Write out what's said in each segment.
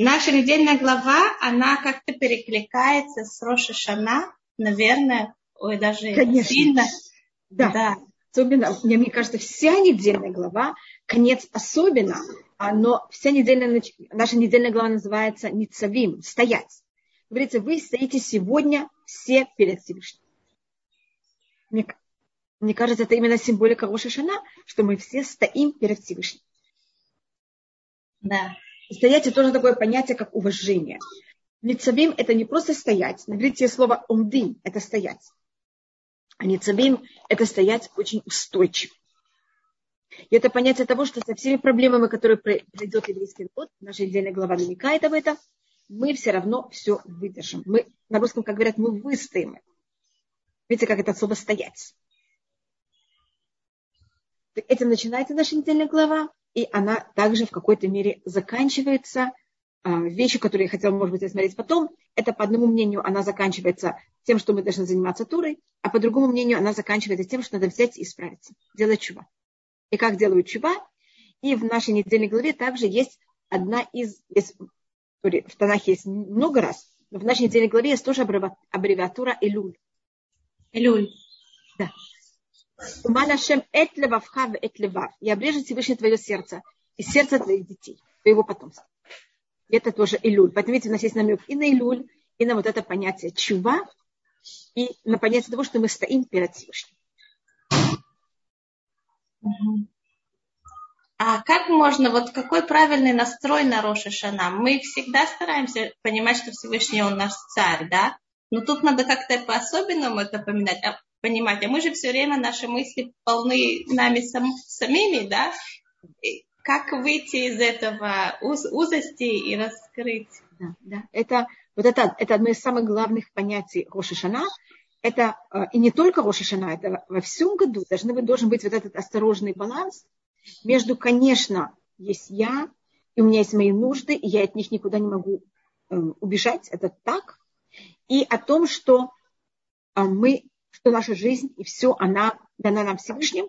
Наша недельная глава, она как-то перекликается с Роша Шана, наверное, ой, даже Конечно. сильно. Да. да. Особенно, мне, мне кажется, вся недельная глава, конец особенно, но вся недельная, наша недельная глава называется Ницавим, стоять. Говорится, вы стоите сегодня все перед Всевышним. Мне, мне кажется, это именно символика Роша Шана, что мы все стоим перед Всевышним. Да. Стоять это тоже такое понятие, как уважение. Ницавим это не просто стоять. На иврите слово умдим – это стоять. А ницавим – это стоять очень устойчиво. И это понятие того, что со всеми проблемами, которые пройдет еврейский народ, наша отдельная глава намекает об этом, мы все равно все выдержим. Мы, на русском, как говорят, мы выстоим. Видите, как это слово «стоять». Этим начинается наша недельная глава и она также в какой-то мере заканчивается. А, вещи, которые я хотела, может быть, рассмотреть потом, это, по одному мнению, она заканчивается тем, что мы должны заниматься турой, а по другому мнению, она заканчивается тем, что надо взять и исправиться, делать чува. И как делают чува? И в нашей недельной главе также есть одна из, есть, в Танахе есть много раз, но в нашей недельной главе есть тоже аббревиатура Элюль. Элюль. Да. Уманашем эт левавха эт левав. И обрежет Всевышний твое сердце и сердце твоих детей, твоего потомства. И это тоже Илюль. Поэтому, видите, у нас есть намек и на Илюль, и на вот это понятие чува, и на понятие того, что мы стоим перед Всевышним. А как можно, вот какой правильный настрой на Роша Шана? Мы всегда стараемся понимать, что Всевышний Он наш царь, да? Но тут надо как-то по-особенному это поминать. А понимать. А мы же все время, наши мысли полны нами сам, самими, да? И как выйти из этого уз, узости и раскрыть? Да, да. Это, вот это, это одно из самых главных понятий Рошишана. Это э, и не только Рошишана, это во всем году должны быть, должен быть вот этот осторожный баланс между, конечно, есть я, и у меня есть мои нужды, и я от них никуда не могу э, убежать, это так, и о том, что э, мы что наша жизнь и все, она дана нам Всевышним,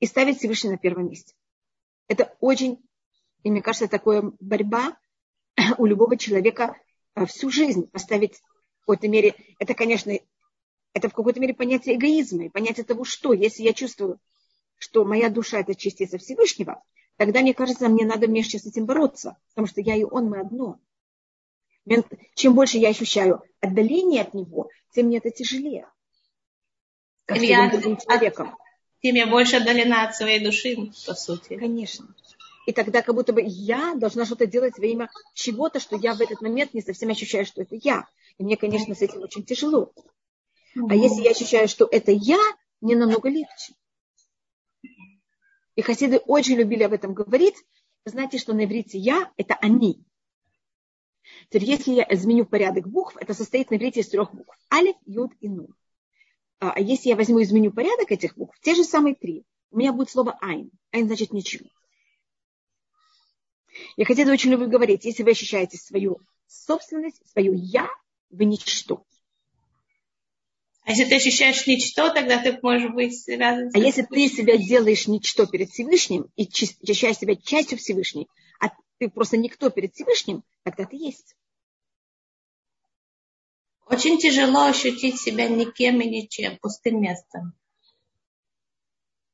и ставить Всевышний на первом месте. Это очень, и мне кажется, такая борьба у любого человека э, всю жизнь поставить в какой-то мере, это, конечно, это в какой-то мере понятие эгоизма и понятие того, что, если я чувствую, что моя душа это частица Всевышнего, тогда, мне кажется, мне надо вместе с этим бороться, потому что я и он, мы одно. Чем больше я ощущаю отдаление от него, тем мне это тяжелее как я, человеком. Тем я больше отдалена от своей души, по сути. Конечно. И тогда как будто бы я должна что-то делать во имя чего-то, что я в этот момент не совсем ощущаю, что это я. И мне, конечно, с этим очень тяжело. А если я ощущаю, что это я, мне намного легче. И хасиды очень любили об этом говорить. Вы знаете, что на иврите «я» – это «они». Теперь, если я изменю порядок букв, это состоит на иврите из трех букв. Алиф, Юд и Нун. А, а если я возьму изменю порядок этих букв, те же самые три, у меня будет слово айн. Айн значит ничего. Я хотела очень люблю говорить, если вы ощущаете свою собственность, свое я, вы ничто. А если ты ощущаешь ничто, тогда ты можешь быть связан с... А если ты себя делаешь ничто перед Всевышним и ощущаешь себя частью Всевышней, а ты просто никто перед Всевышним, тогда ты есть. Очень тяжело ощутить себя никем и ничем, пустым местом.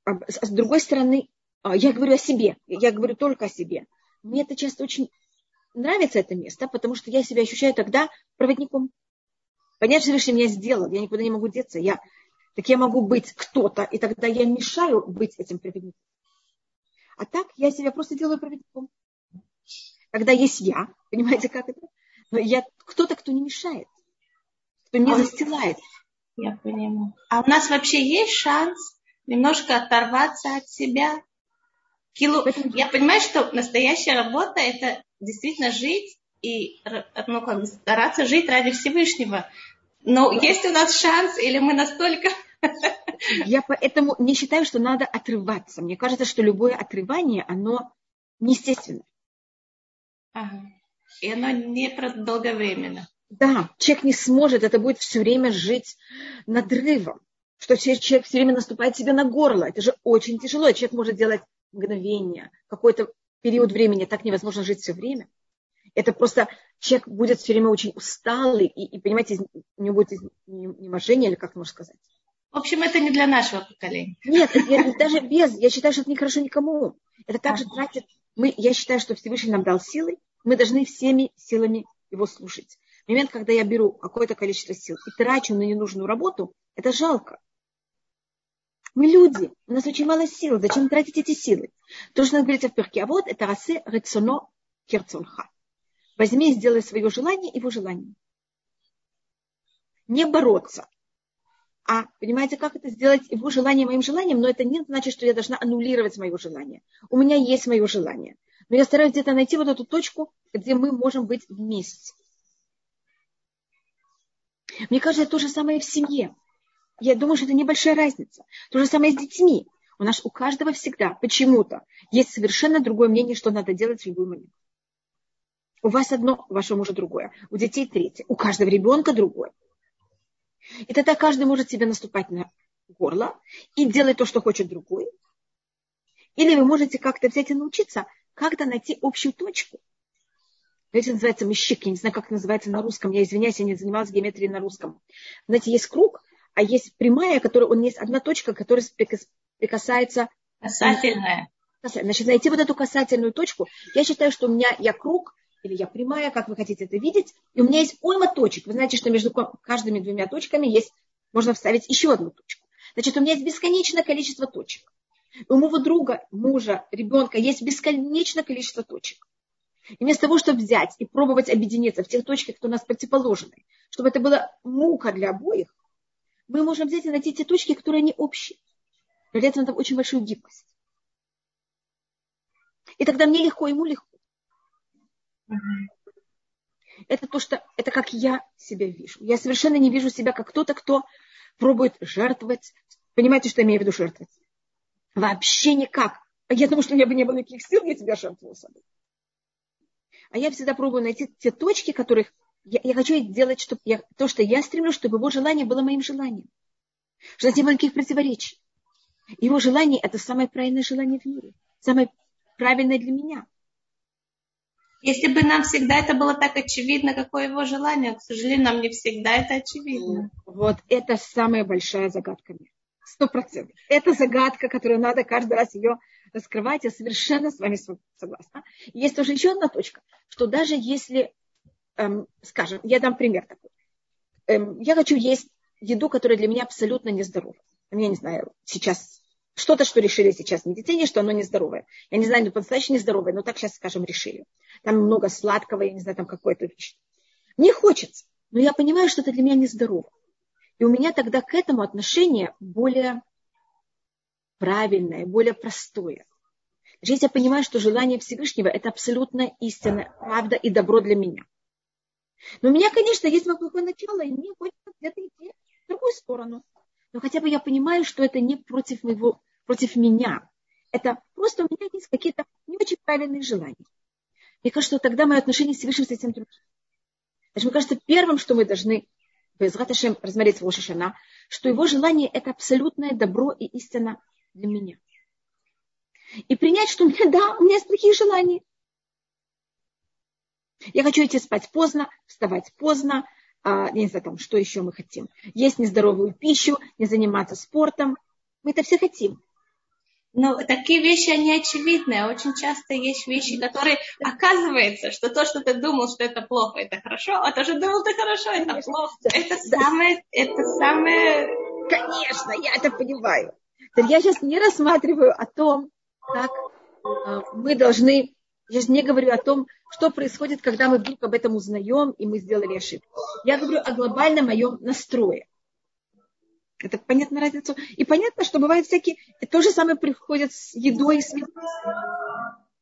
А с другой стороны, а, я говорю о себе, я говорю только о себе. Мне это часто очень нравится это место, потому что я себя ощущаю тогда проводником. Понятно, что Всевышний меня сделал, я никуда не могу деться. Я, так я могу быть кто-то, и тогда я мешаю быть этим проводником. А так я себя просто делаю проводником. Когда есть я, понимаете, как это? Но я кто-то, кто не мешает что не застилает. Я понимаю. А у нас вообще есть шанс немножко оторваться от себя? Килу... Я понимаю, что настоящая работа – это действительно жить и ну, как, стараться жить ради Всевышнего. Но да. есть у нас шанс, или мы настолько... Я поэтому не считаю, что надо отрываться. Мне кажется, что любое отрывание, оно неестественно. Ага. И оно не долговременно. Да, человек не сможет, это будет все время жить надрывом. Что человек все время наступает себе на горло. Это же очень тяжело. Человек может делать мгновение, какой-то период времени. Так невозможно жить все время. Это просто человек будет все время очень усталый, и, и понимаете, у него будет неможение, или как можно сказать. В общем, это не для нашего поколения. Нет, я, даже без, я считаю, что это нехорошо никому. Это также тратит, мы, я считаю, что Всевышний нам дал силы, мы должны всеми силами его слушать. Момент, когда я беру какое-то количество сил и трачу на ненужную работу, это жалко. Мы люди, у нас очень мало сил. Зачем тратить эти силы? То, что говорится в перке, а вот это расе рецоно керцонха. Возьми и сделай свое желание его желанием. Не бороться. А понимаете, как это сделать его желание моим желанием? Но это не значит, что я должна аннулировать мое желание. У меня есть мое желание. Но я стараюсь где-то найти вот эту точку, где мы можем быть вместе. Мне кажется, то же самое в семье. Я думаю, что это небольшая разница. То же самое с детьми. У нас у каждого всегда почему-то есть совершенно другое мнение, что надо делать в любой момент. У вас одно, у вашего мужа другое. У детей третье. У каждого ребенка другое. И тогда каждый может себе наступать на горло и делать то, что хочет другой. Или вы можете как-то взять и научиться, как-то найти общую точку – это называется мещик, я не знаю, как это называется на русском, я извиняюсь, я не занималась геометрией на русском. Знаете, есть круг, а есть прямая, которая, он есть одна точка, которая прикасается... Касательная. Значит, найти вот эту касательную точку, я считаю, что у меня я круг, или я прямая, как вы хотите это видеть, и у меня есть уйма точек. Вы знаете, что между каждыми двумя точками есть, можно вставить еще одну точку. Значит, у меня есть бесконечное количество точек. У моего друга, мужа, ребенка есть бесконечное количество точек. И вместо того, чтобы взять и пробовать объединиться в тех точках, кто у нас противоположны, чтобы это была мука для обоих, мы можем взять и найти те точки, которые не общие. Для этого надо очень большую гибкость. И тогда мне легко, ему легко. Это то, что это как я себя вижу. Я совершенно не вижу себя как кто-то, кто пробует жертвовать. Понимаете, что я имею в виду жертвовать? Вообще никак. Я думаю, что у меня бы не было никаких сил, я тебя жертвовала собой. А я всегда пробую найти те точки, которых я, я хочу делать чтобы я, то, что я стремлюсь, чтобы его желание было моим желанием. Чтобы не было никаких противоречий. Его желание – это самое правильное желание в мире. Самое правильное для меня. Если бы нам всегда это было так очевидно, какое его желание, к сожалению, нам не всегда это очевидно. Вот это самая большая загадка мира. Сто процентов. Это загадка, которую надо каждый раз ее раскрывать. Я совершенно с вами согласна. Есть тоже еще одна точка, что даже если, эм, скажем, я дам пример такой. Эм, я хочу есть еду, которая для меня абсолютно нездорова. Я не знаю, сейчас что-то, что решили сейчас в медицине, что оно нездоровое. Я не знаю, ну, по-настоящему нездоровое, но так сейчас, скажем, решили. Там много сладкого, я не знаю, там какое-то вещь. Мне хочется, но я понимаю, что это для меня нездорово. И у меня тогда к этому отношение более правильное, более простое. Если я понимаю, что желание Всевышнего – это абсолютно истина, правда и добро для меня. Но у меня, конечно, есть плохое начало, и мне хочется где-то идти в другую сторону. Но хотя бы я понимаю, что это не против, моего, против меня. Это просто у меня есть какие-то не очень правильные желания. Мне кажется, что тогда мое отношение с Всевышним совсем другим. Значит, мне кажется, первым, что мы должны без Раташем рассмотреть в Шана, что его желание – это абсолютное добро и истина для меня. И принять, что у меня, да, у меня есть плохие желания. Я хочу идти спать поздно, вставать поздно, а, я не знаю, там, что еще мы хотим. Есть нездоровую пищу, не заниматься спортом. Мы это все хотим. Но такие вещи, они очевидные. Очень часто есть вещи, которые оказывается, что то, что ты думал, что это плохо, это хорошо, а то, что думал, это хорошо, это плохо. Это самое, это самое... Конечно, я это понимаю. Я сейчас не рассматриваю о том, как а, мы должны, я же не говорю о том, что происходит, когда мы вдруг об этом узнаем, и мы сделали ошибку. Я говорю о глобальном моем настрое. Это понятно разницу? И понятно, что бывают всякие... То же самое приходит с едой, с,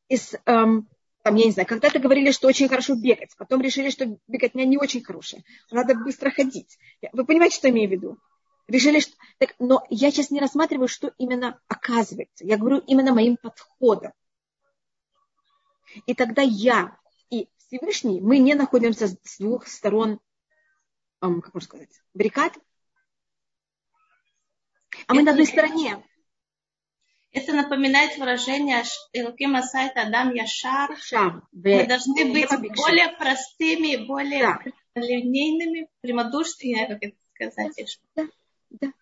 и с эм, там, я не знаю, когда-то говорили, что очень хорошо бегать, потом решили, что бегать не очень хорошая, надо быстро ходить. Вы понимаете, что я имею в виду? Решили, что... Так, но я сейчас не рассматриваю, что именно оказывается. Я говорю именно моим подходом. И тогда я и Всевышний, мы не находимся с двух сторон, эм, как можно сказать, баррикад, а мы на одной стороне. Это напоминает выражение Илким Асайт Адам Яшар. Шар. Мы должны быть более простыми, более да. линейными, прямодушными, как это сказать. Да, да.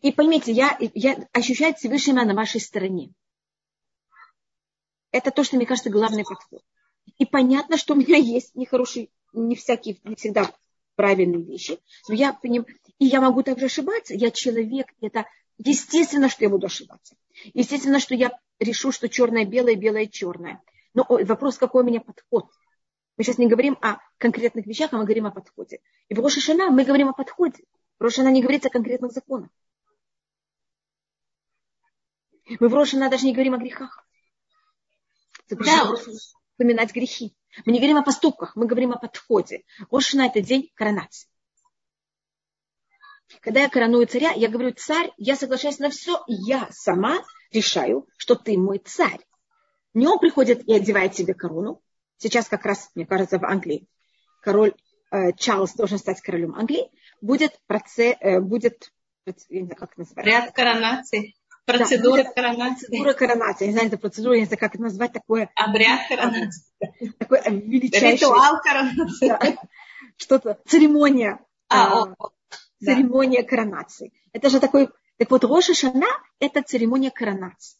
И поймите, я, я ощущаю Всевышнего на вашей стороне. Это то, что, мне кажется, главный подход. И понятно, что у меня есть нехорошие, не всякие, не всегда правильные вещи. Но я поним... И я могу также ошибаться. Я человек. Это естественно, что я буду ошибаться. Естественно, что я решу, что черное белое, белое черное. Но вопрос, какой у меня подход. Мы сейчас не говорим о конкретных вещах, а мы говорим о подходе. И в Рошашана мы говорим о подходе. В Рошашана не говорится о конкретных законах. Мы в Рошашана даже не говорим о грехах. Да. Вспоминать грехи. Мы не говорим о поступках, мы говорим о подходе. Рошашана это день коронации. Когда я короную царя, я говорю, царь, я соглашаюсь на все, я сама решаю, что ты мой царь. Не он приходит и одевает себе корону. Сейчас как раз, мне кажется, в Англии король э, Чарльз должен стать королем Англии. Будет, процесс, э, будет знаю, как называется. Ряд коронаций. Процедура да, коронации. Процедура коронации. Я не знаю, это процедура, я не знаю, как это назвать, такое. Обряд коронации. Такой величайший. Ритуал коронации. Да, что-то, церемония. А, а, церемония да. коронации. Это же такой... Так вот, Роша Шана – это церемония коронации.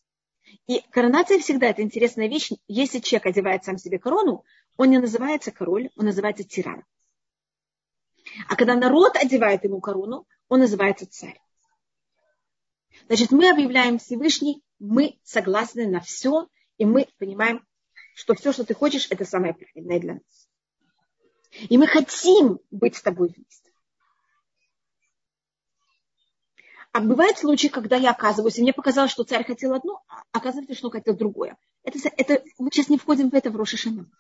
И коронация всегда это интересная вещь. Если человек одевает сам себе корону, он не называется король, он называется тиран. А когда народ одевает ему корону, он называется царь. Значит, мы объявляем Всевышний, мы согласны на все, и мы понимаем, что все, что ты хочешь, это самое правильное для нас. И мы хотим быть с тобой вместе. А бывают случаи, когда я оказываюсь, и мне показалось, что царь хотел одно, а оказывается, что он хотел другое. Это, это, мы сейчас не входим в это в Рошишана.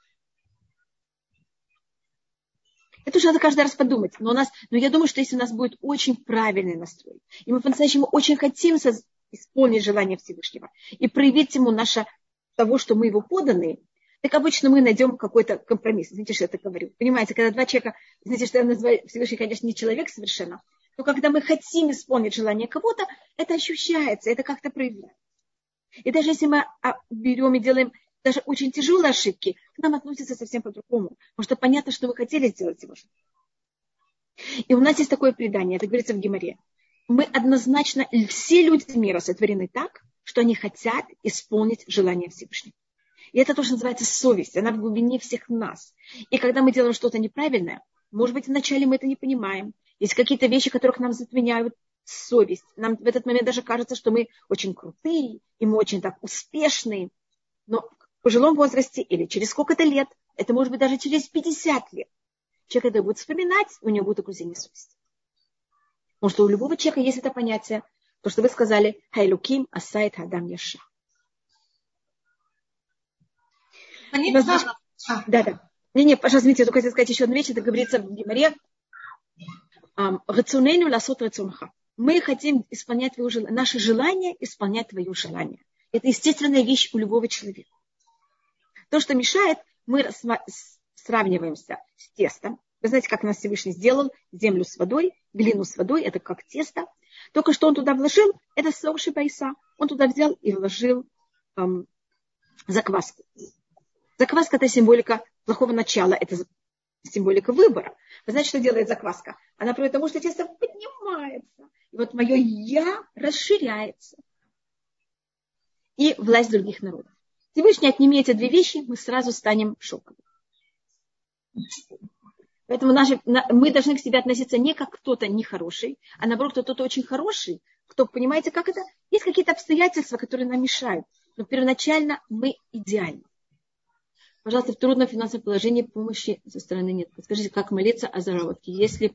Это уже надо каждый раз подумать. Но, у нас, но я думаю, что если у нас будет очень правильный настрой, и мы по-настоящему очень хотим исполнить желание Всевышнего и проявить ему наше того, что мы его поданные, так обычно мы найдем какой-то компромисс. Знаете, что я так говорю? Понимаете, когда два человека, знаете, что я называю Всевышний, конечно, не человек совершенно, но когда мы хотим исполнить желание кого-то, это ощущается, это как-то проявляется. И даже если мы а, берем и делаем даже очень тяжелые ошибки, к нам относятся совсем по-другому. Потому что понятно, что мы хотели сделать его же. И у нас есть такое предание, это говорится в Геморе. Мы однозначно, все люди мира сотворены так, что они хотят исполнить желание Всевышнего. И это то, что называется совесть. Она в глубине всех нас. И когда мы делаем что-то неправильное, может быть, вначале мы это не понимаем. Есть какие-то вещи, которых нам затменяют совесть. Нам в этот момент даже кажется, что мы очень крутые, и мы очень так успешные. Но в пожилом возрасте или через сколько-то лет, это может быть даже через 50 лет, человек это будет вспоминать, у него будет окружение совести. Потому что у любого человека есть это понятие, то, что вы сказали, хайлуким асайт адам яша. Да, да. Не, не, пожалуйста, извините, я только хотела сказать еще одну вещь, это говорится в Гимаре, Рацунейну ласот рацунха. Мы хотим исполнять твое желание, наше желание исполнять твое желание. Это естественная вещь у любого человека. То, что мешает, мы сравниваемся с тестом. Вы знаете, как нас Всевышний сделал землю с водой, глину с водой, это как тесто. Только что он туда вложил, это сокши байса. Он туда взял и вложил эм, закваску. Закваска – это символика плохого начала, это символика выбора. Вы знаете, что делает закваска? Она приводит к тому, что тесто поднимается. И вот мое «я» расширяется. И власть других народов. Всевышний отними эти две вещи, мы сразу станем шоком. Поэтому наши, мы должны к себе относиться не как кто-то нехороший, а наоборот, кто-то очень хороший, кто, понимаете, как это? Есть какие-то обстоятельства, которые нам мешают. Но первоначально мы идеальны. Пожалуйста, в трудном финансовом положении помощи со стороны нет. Подскажите, как молиться о заработке? Если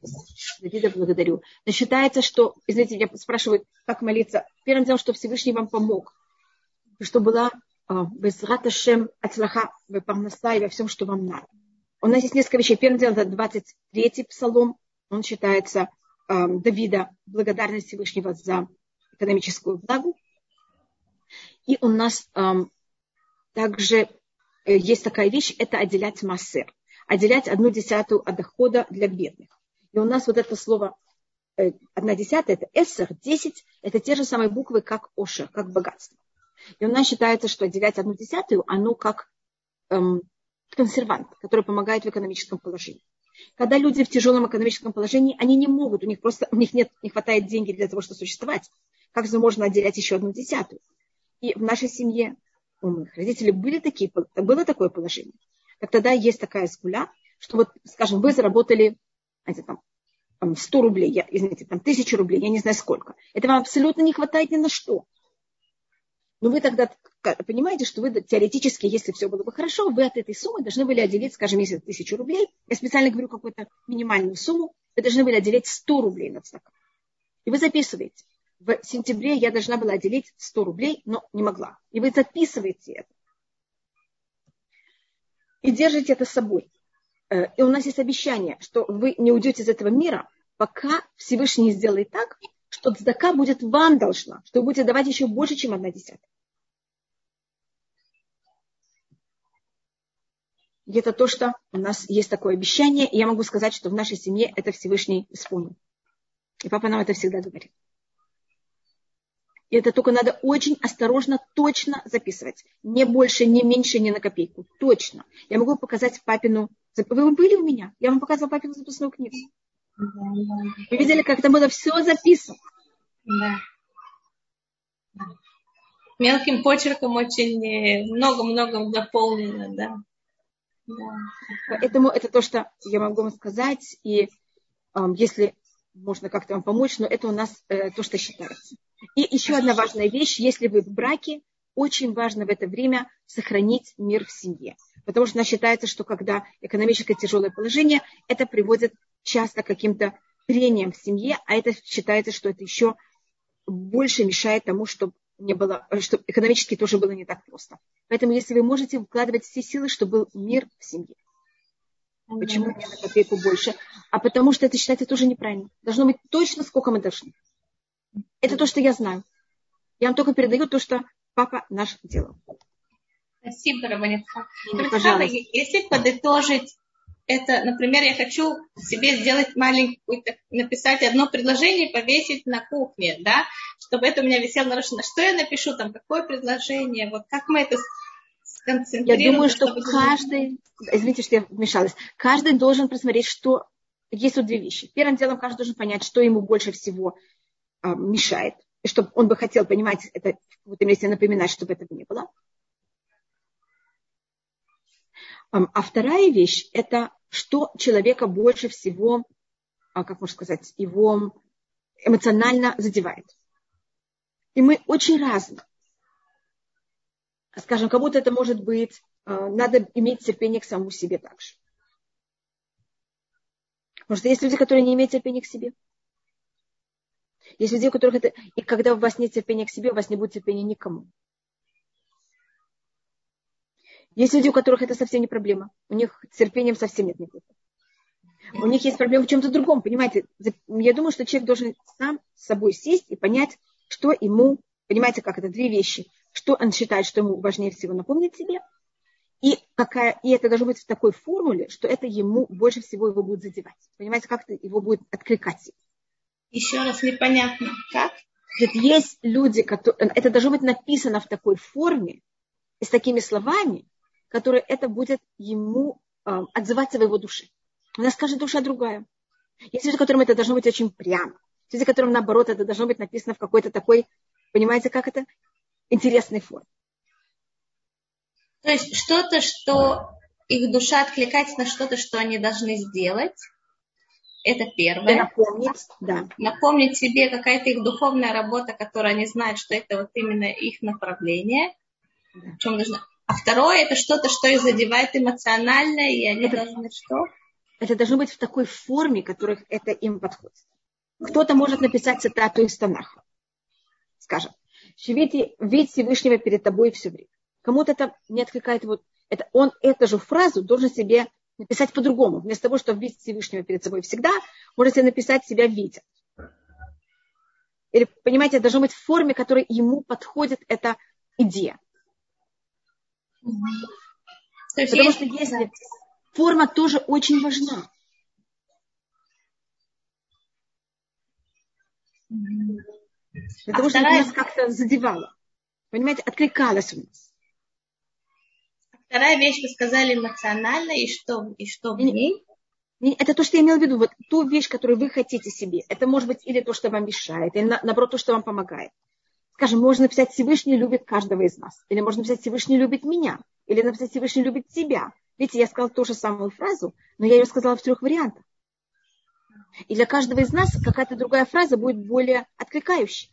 Давида благодарю. Но считается, что, извините, я спрашиваю, как молиться. Первым делом, что Всевышний вам помог. Что была а, Безраташем Ацлаха в Парнаса и во всем, что вам надо. У нас есть несколько вещей. Первым делом, это 23-й псалом. Он считается э, Давида, благодарность Всевышнего за экономическую благу. И у нас э, также Э, есть такая вещь, это отделять массер. Отделять одну десятую от дохода для бедных. И у нас вот это слово э, одна десятая это эсер, десять, это те же самые буквы, как ошер, как богатство. И у нас считается, что отделять одну десятую, оно как эм, консервант, который помогает в экономическом положении. Когда люди в тяжелом экономическом положении, они не могут, у них просто у них нет, не хватает денег для того, чтобы существовать. Как же можно отделять еще одну десятую? И в нашей семье у моих родителей были такие, было такое положение. Так тогда есть такая скуля, что вот, скажем, вы заработали знаете, там, 100 рублей, я, извините, там 1000 рублей, я не знаю сколько. Это вам абсолютно не хватает ни на что. Но вы тогда понимаете, что вы теоретически, если все было бы хорошо, вы от этой суммы должны были отделить, скажем, если тысячу рублей, я специально говорю какую-то минимальную сумму, вы должны были отделить 100 рублей на цдака. И вы записываете. В сентябре я должна была отделить 100 рублей, но не могла. И вы записываете это. И держите это с собой. Э, и у нас есть обещание, что вы не уйдете из этого мира, пока Всевышний сделает так, что цдака будет вам должна, что вы будете давать еще больше, чем одна десятая. И это то, что у нас есть такое обещание, и я могу сказать, что в нашей семье это Всевышний исполнил. И папа нам это всегда говорит. И это только надо очень осторожно, точно записывать. Не больше, не меньше, не на копейку. Точно. Я могу показать папину... Вы были у меня? Я вам показывала папину записную книгу. Вы видели, как там было все записано? Да. Мелким почерком очень много-много дополнено, да. да. Поэтому это то, что я могу вам сказать. И э, если можно как-то вам помочь, но это у нас э, то, что считается. И еще одна важная вещь, если вы в браке, очень важно в это время сохранить мир в семье. Потому что считается, что когда экономическое тяжелое положение, это приводит часто к каким-то трениям в семье, а это считается, что это еще больше мешает тому, чтобы не было, чтобы экономически тоже было не так просто. Поэтому если вы можете вкладывать все силы, чтобы был мир в семье. Почему не на копейку больше? А потому что это считается тоже неправильно. Должно быть точно, сколько мы должны. Это то, что я знаю. Я вам только передаю то, что папа наш делал. Спасибо, Рабанитха. Если подытожить это, например, я хочу себе сделать маленькую, написать одно предложение повесить на кухне, да, чтобы это у меня висело на Что я напишу там, какое предложение, вот как мы это сконцентрируем. Я думаю, что каждый, извините, что я вмешалась, каждый должен просмотреть, что есть вот две вещи. Первым делом каждый должен понять, что ему больше всего а, мешает, и чтобы он бы хотел понимать это, вот если напоминать, чтобы этого не было. А вторая вещь – это что человека больше всего, а, как можно сказать, его эмоционально задевает. И мы очень разные. Скажем, кому-то это может быть, а, надо иметь терпение к самому себе также. Потому что есть люди, которые не имеют терпения к себе. Есть люди, у которых это... И когда у вас нет терпения к себе, у вас не будет терпения никому. Есть люди, у которых это совсем не проблема. У них терпением совсем нет никакой. У них есть проблема в чем-то другом, понимаете? Я думаю, что человек должен сам с собой сесть и понять, что ему, понимаете, как это, две вещи. Что он считает, что ему важнее всего напомнить себе, и, какая, и это должно быть в такой формуле, что это ему больше всего его будет задевать. Понимаете, как это его будет откликать. Еще раз непонятно. Как? Есть люди, которые... Это должно быть написано в такой форме и с такими словами, который это будет ему э, отзываться в его душе. У нас каждая душа другая. Есть люди, которым это должно быть очень прямо. Есть люди, которым, наоборот, это должно быть написано в какой-то такой, понимаете, как это? Интересной форме. То есть что-то, что их душа откликается на что-то, что они должны сделать. Это первое. И напомнить, да. Напомнить себе какая-то их духовная работа, которую они знают, что это вот именно их направление. Да. В чем нужно а второе это что-то, что их задевает эмоционально, и они это, должны что? Это должно быть в такой форме, которых это им подходит. Кто-то может написать цитату из Танаха. Скажем, «Шевите вид Всевышнего перед тобой все время». Кому-то это не откликает вот это. Он эту же фразу должен себе написать по-другому. Вместо того, чтобы видеть Всевышнего перед собой всегда, может себе написать себя видя. Или, понимаете, должно быть в форме, которой ему подходит эта идея. Потому что если форма тоже очень важна. Для а того, чтобы нас как-то задевало. Понимаете, откликалось у нас. Вторая вещь, вы сказали эмоционально, и что, и что в ней? Это то, что я имела в виду. Вот ту вещь, которую вы хотите себе. Это может быть или то, что вам мешает, или наоборот то, что вам помогает. Скажем, можно написать Всевышний любит каждого из нас. Или можно написать Всевышний любит меня. Или написать Всевышний любит тебя. Видите, я сказала ту же самую фразу, но я ее сказала в трех вариантах. И для каждого из нас какая-то другая фраза будет более откликающей.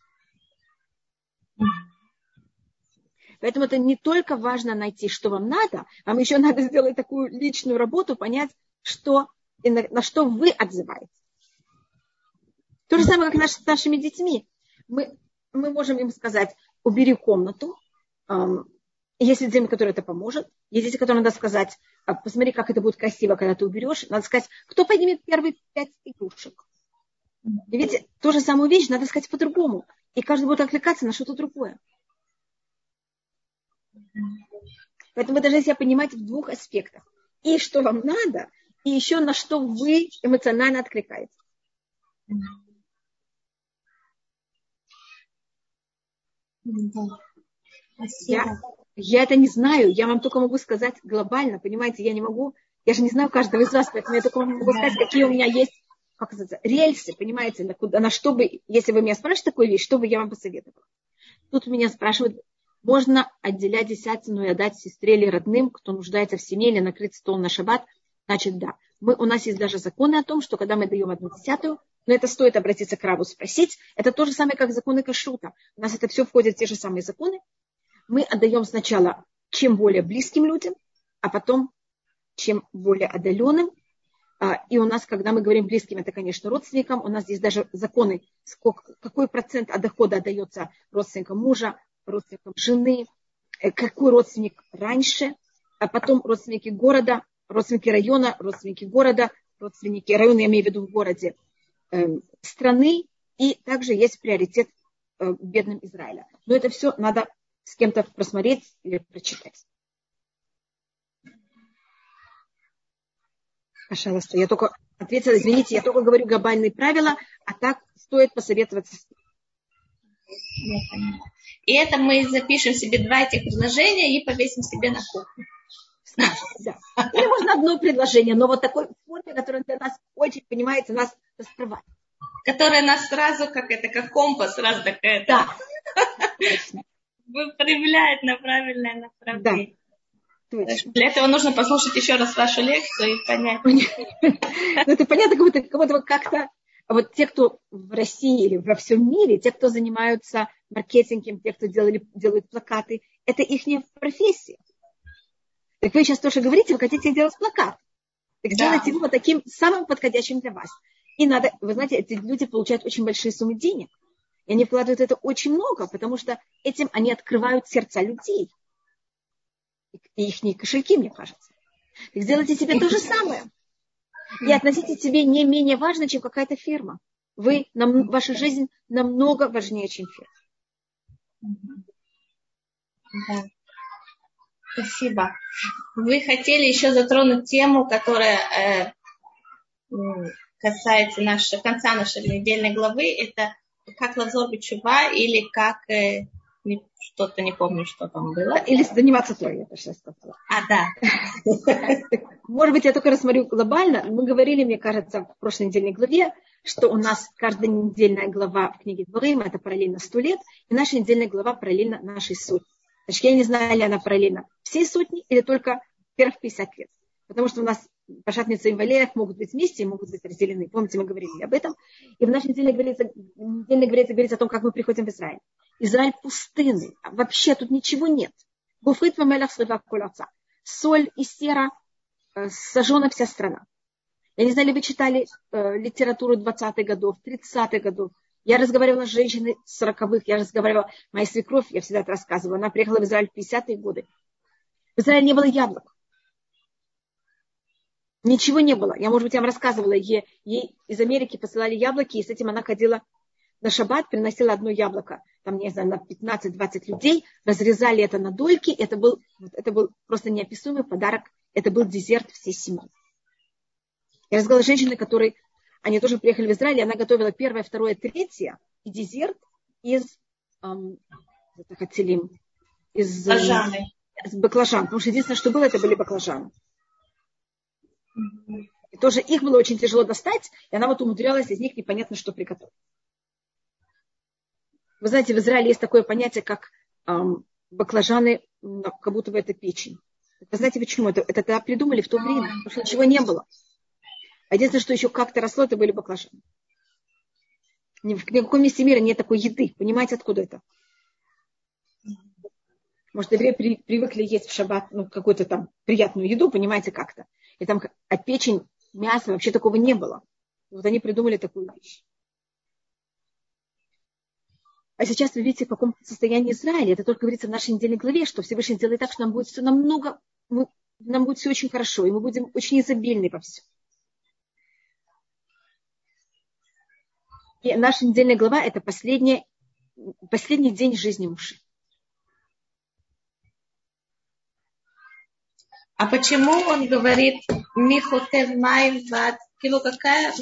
Поэтому это не только важно найти, что вам надо, вам еще надо сделать такую личную работу, понять, что, на, на что вы отзываете. То же самое, как наш, с нашими детьми. Мы, мы можем им сказать, убери комнату. Есть дети, которым это поможет. Есть дети, которым надо сказать, «А, посмотри, как это будет красиво, когда ты уберешь. Надо сказать, кто поднимет первые пять игрушек. И видите, ту же самую вещь надо сказать по-другому. И каждый будет отвлекаться на что-то другое. Поэтому вы должны себя понимать в двух аспектах. И что вам надо, и еще на что вы эмоционально откликаетесь. Я, я это не знаю, я вам только могу сказать глобально, понимаете, я не могу, я же не знаю каждого из вас, поэтому я только могу сказать, какие у меня есть как это, рельсы, понимаете, на, куда, на что бы, если вы меня спрашиваете такую вещь, что бы я вам посоветовала? Тут меня спрашивают, можно отделять десятину и отдать сестре или родным, кто нуждается в семье или накрыть стол на шаббат? Значит, да. Мы, у нас есть даже законы о том, что когда мы даем одну десятую, но это стоит обратиться к Раву спросить. Это то же самое, как законы кашрута. У нас это все входит в те же самые законы. Мы отдаем сначала чем более близким людям, а потом чем более отдаленным. А, и у нас, когда мы говорим близким, это, конечно, родственникам. У нас здесь даже законы, сколько, какой процент от дохода отдается родственникам мужа, родственникам жены, э, какой родственник раньше, а потом родственники города, родственники района, родственники города, родственники района, я имею в виду в городе, э, страны, и также есть приоритет э, бедным Израиля. Но это все надо с кем-то просмотреть или прочитать. Пожалуйста, я только ответила, извините, я только говорю глобальные правила, а так стоит посоветоваться с И это мы запишем себе два этих предложения и повесим себе на кухню. Да. Или можно одно предложение, но вот такой форме, которая для нас очень, понимаете, нас раскрывает. Которая нас сразу, как это, как компас, сразу такая. Да. Проявляет на правильное направление. Да. Точно. Для этого нужно послушать еще раз вашу лекцию и понять. Ну, это понятно, как будто, как будто как-то вот те, кто в России или во всем мире, те, кто занимаются маркетингом, те, кто делали, делают плакаты, это их профессия. Так вы сейчас тоже говорите, вы хотите делать плакат. Так да. сделайте его таким самым подходящим для вас. И надо, вы знаете, эти люди получают очень большие суммы денег. И они вкладывают это очень много, потому что этим они открывают сердца людей и их кошельки, мне кажется. Так сделайте себе то же самое. И относитесь к себе не менее важно, чем какая-то фирма. Вы, нам, ваша жизнь намного важнее, чем фирма. Да. Спасибо. Вы хотели еще затронуть тему, которая э, касается нашего, конца нашей недельной главы. Это как лазор чува или как э, что-то не помню, что там было. Или заниматься Торой, я сейчас сказала. А, да. Может быть, я только рассмотрю глобально. Мы говорили, мне кажется, в прошлой недельной главе, что у нас каждая недельная глава в книге Дворим, это параллельно 100 лет, и наша недельная глава параллельно нашей сотни. Значит, я не знаю, ли она параллельно всей сотни или только первых 50 лет. Потому что у нас Пашатница и Валеев могут быть вместе могут быть разделены. Помните, мы говорили об этом. И в нашей неделе говорится, неделе говорится, говорится о том, как мы приходим в Израиль. Израиль пустынный. Вообще тут ничего нет. Гуфрит вамелах отца. Соль и сера, э, сожжена вся страна. Я не знаю, ли вы читали э, литературу 20-х годов, 30-х годов. Я разговаривала с женщиной 40-х, я разговаривала, моя свекровь, я всегда это рассказывала, она приехала в Израиль в 50-е годы. В Израиле не было яблок. Ничего не было. Я, может быть, я вам рассказывала, ей, ей из Америки посылали яблоки, и с этим она ходила на шаббат, приносила одно яблоко, там, не знаю, на 15-20 людей, разрезали это на дольки, это был, это был просто неописуемый подарок, это был дезерт всей семьи. Я разговаривала с женщиной, которые, они тоже приехали в Израиль, и она готовила первое, второе, третье, и дезерт из эм, из Баклажаны. Из баклажан. Потому что единственное, что было, это были баклажаны. И тоже их было очень тяжело достать, и она вот умудрялась из них непонятно что приготовить. Вы знаете, в Израиле есть такое понятие, как эм, баклажаны, как будто бы это печень. Вы знаете, почему? Это, это тогда придумали в то время, потому что ничего не было. Единственное, что еще как-то росло, это были баклажаны. Ни в каком месте мира нет такой еды. Понимаете, откуда это? Может, евреи при, привыкли есть в шаббат ну, какую-то там приятную еду, понимаете, как-то. И там а печень, мясо, вообще такого не было. Вот они придумали такую вещь. А сейчас вы видите, в каком состоянии Израиля. Это только говорится в нашей недельной главе, что Всевышний делает так, что нам будет все намного, нам будет все очень хорошо, и мы будем очень изобильны во всем. И наша недельная глава – это последний, последний день жизни мужа. А почему он говорит Михотев Май Ват? Кило какая?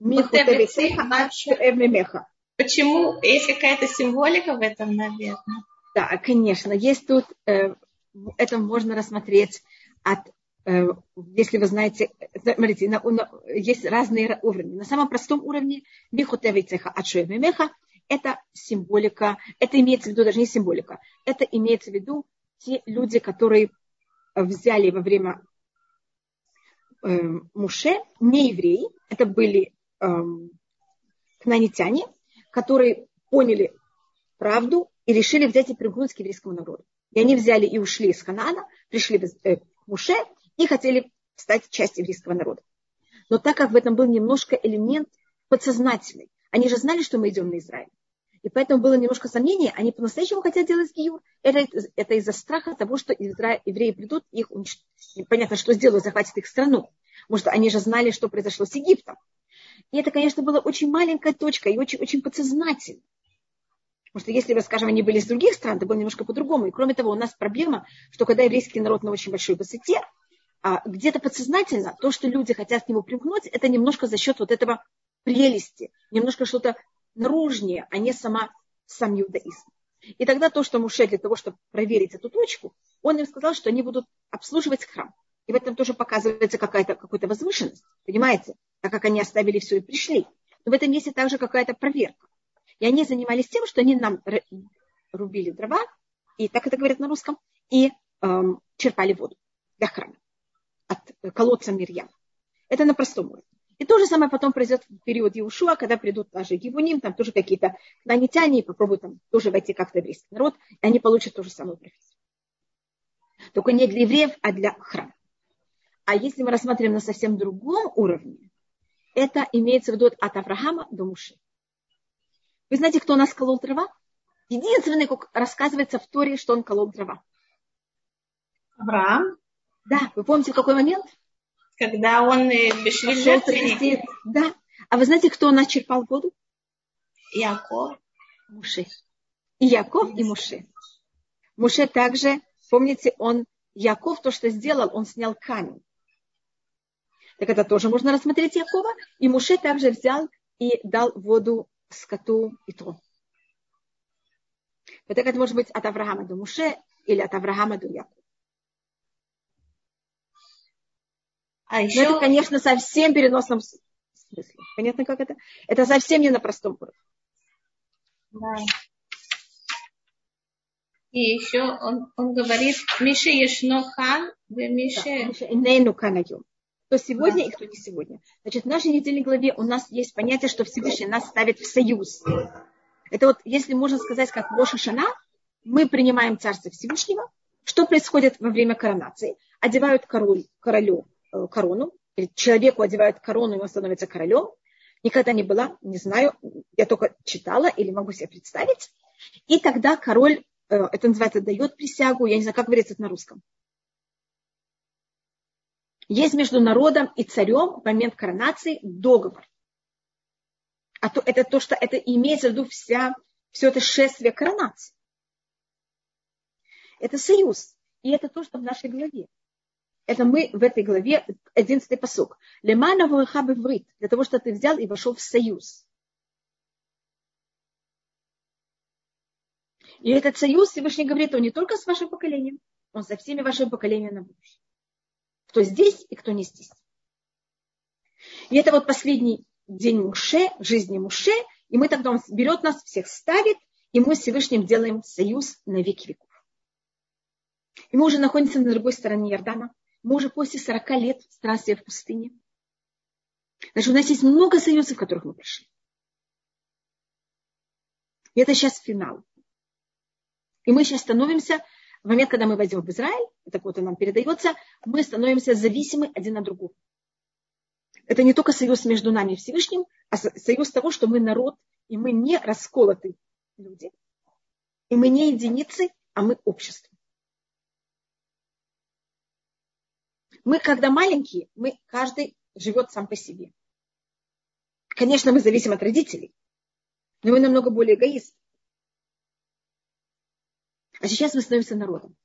Михотев Меха. Почему? Есть какая-то символика в этом, наверное? Да, конечно. Есть тут, э, это можно рассмотреть от, э, если вы знаете, смотрите, на, на, есть разные уровни. На самом простом уровне Михотевицеха Ачуев это символика, это имеется в виду даже не символика, это имеется в виду те люди, которые взяли во время э, Муше, не евреи, это были э, кнанитяне, которые поняли правду и решили взять и примкнуть к еврейскому народу. И они взяли и ушли из Ханана, пришли э, к Муше и хотели стать частью еврейского народа. Но так как в этом был немножко элемент подсознательный, они же знали, что мы идем на Израиль. И поэтому было немножко сомнений, они по-настоящему хотят делать гиюр. Это, это из-за страха того, что евреи придут, их уничтожат. Понятно, что сделают, захватят их страну. Потому что они же знали, что произошло с Египтом. И это, конечно, была очень маленькая точка и очень, очень подсознательно. Потому что если бы, скажем, они были из других стран, то было немножко по-другому. И кроме того, у нас проблема, что когда еврейский народ на очень большой высоте, а где-то подсознательно то, что люди хотят к нему примкнуть, это немножко за счет вот этого прелести, немножко что-то наружнее, а не сама, сам иудаизм. И тогда то, что Муше для того, чтобы проверить эту точку, он им сказал, что они будут обслуживать храм. И в этом тоже показывается какая-то какая возвышенность, понимаете, так как они оставили все и пришли. Но в этом есть также какая-то проверка. И они занимались тем, что они нам рубили дрова, и так это говорят на русском, и эм, черпали воду для храма от колодца Мирьям. Это на простом уровне. И то же самое потом произойдет в период Иушуа, когда придут даже Гивуним, там тоже какие-то нанитяне, и попробуют там тоже войти как-то в еврейский народ, и они получат ту же самую профессию. Только не для евреев, а для храма. А если мы рассматриваем на совсем другом уровне, это имеется в виду от Авраама до Муши. Вы знаете, кто у нас колол дрова? Единственный, как рассказывается в Торе, что он колол дрова. Авраам? Да, вы помните, в какой момент? Когда он пришли жертвенник. Да. А вы знаете, кто начерпал воду? Яков. Муше. И Яков, и Муше. Муше также, помните, он, Яков то, что сделал, он снял камень. Так это тоже можно рассмотреть Якова. И Муше также взял и дал воду скоту и то. Вот так это может быть от Авраама до Муше или от Авраама до Якова. А еще... Но это, конечно, совсем переносном смысле. Понятно, как это? Это совсем не на простом уровне. Да. И еще он, он говорит, Миша Ешно Хан, вы Миша... Канаю. Кто сегодня да. и кто не сегодня. Значит, в нашей недельной главе у нас есть понятие, что Всевышний нас ставит в союз. Это вот, если можно сказать, как Роша Шана, мы принимаем Царство Всевышнего. Что происходит во время коронации? Одевают король, королю корону, или человеку одевают корону, и он становится королем. Никогда не была, не знаю, я только читала или могу себе представить. И тогда король, э, это называется, дает присягу, я не знаю, как говорится это на русском. Есть между народом и царем в момент коронации договор. А то, это то, что это имеется в виду вся, все это шествие коронации. Это союз. И это то, что в нашей голове. Это мы в этой главе, 11 посок. Лемана врит, для того, чтобы ты взял и вошел в союз. И этот союз Всевышний говорит, он не только с вашим поколением, он со всеми вашими поколениями на будущее. Кто здесь и кто не здесь. И это вот последний день Муше, жизни Муше, и мы тогда он берет нас, всех ставит, и мы с Всевышним делаем союз на веки веков. И мы уже находимся на другой стороне Иордана. Мы уже после 40 лет странствия в пустыне. Значит, у нас есть много союзов, в которых мы пришли. И это сейчас финал. И мы сейчас становимся, в момент, когда мы войдем в Израиль, это вот нам передается, мы становимся зависимы один от другого. Это не только союз между нами и Всевышним, а союз того, что мы народ, и мы не расколоты люди, и мы не единицы, а мы общество. Мы, когда маленькие, мы каждый живет сам по себе. Конечно, мы зависим от родителей, но мы намного более эгоисты. А сейчас мы становимся народом.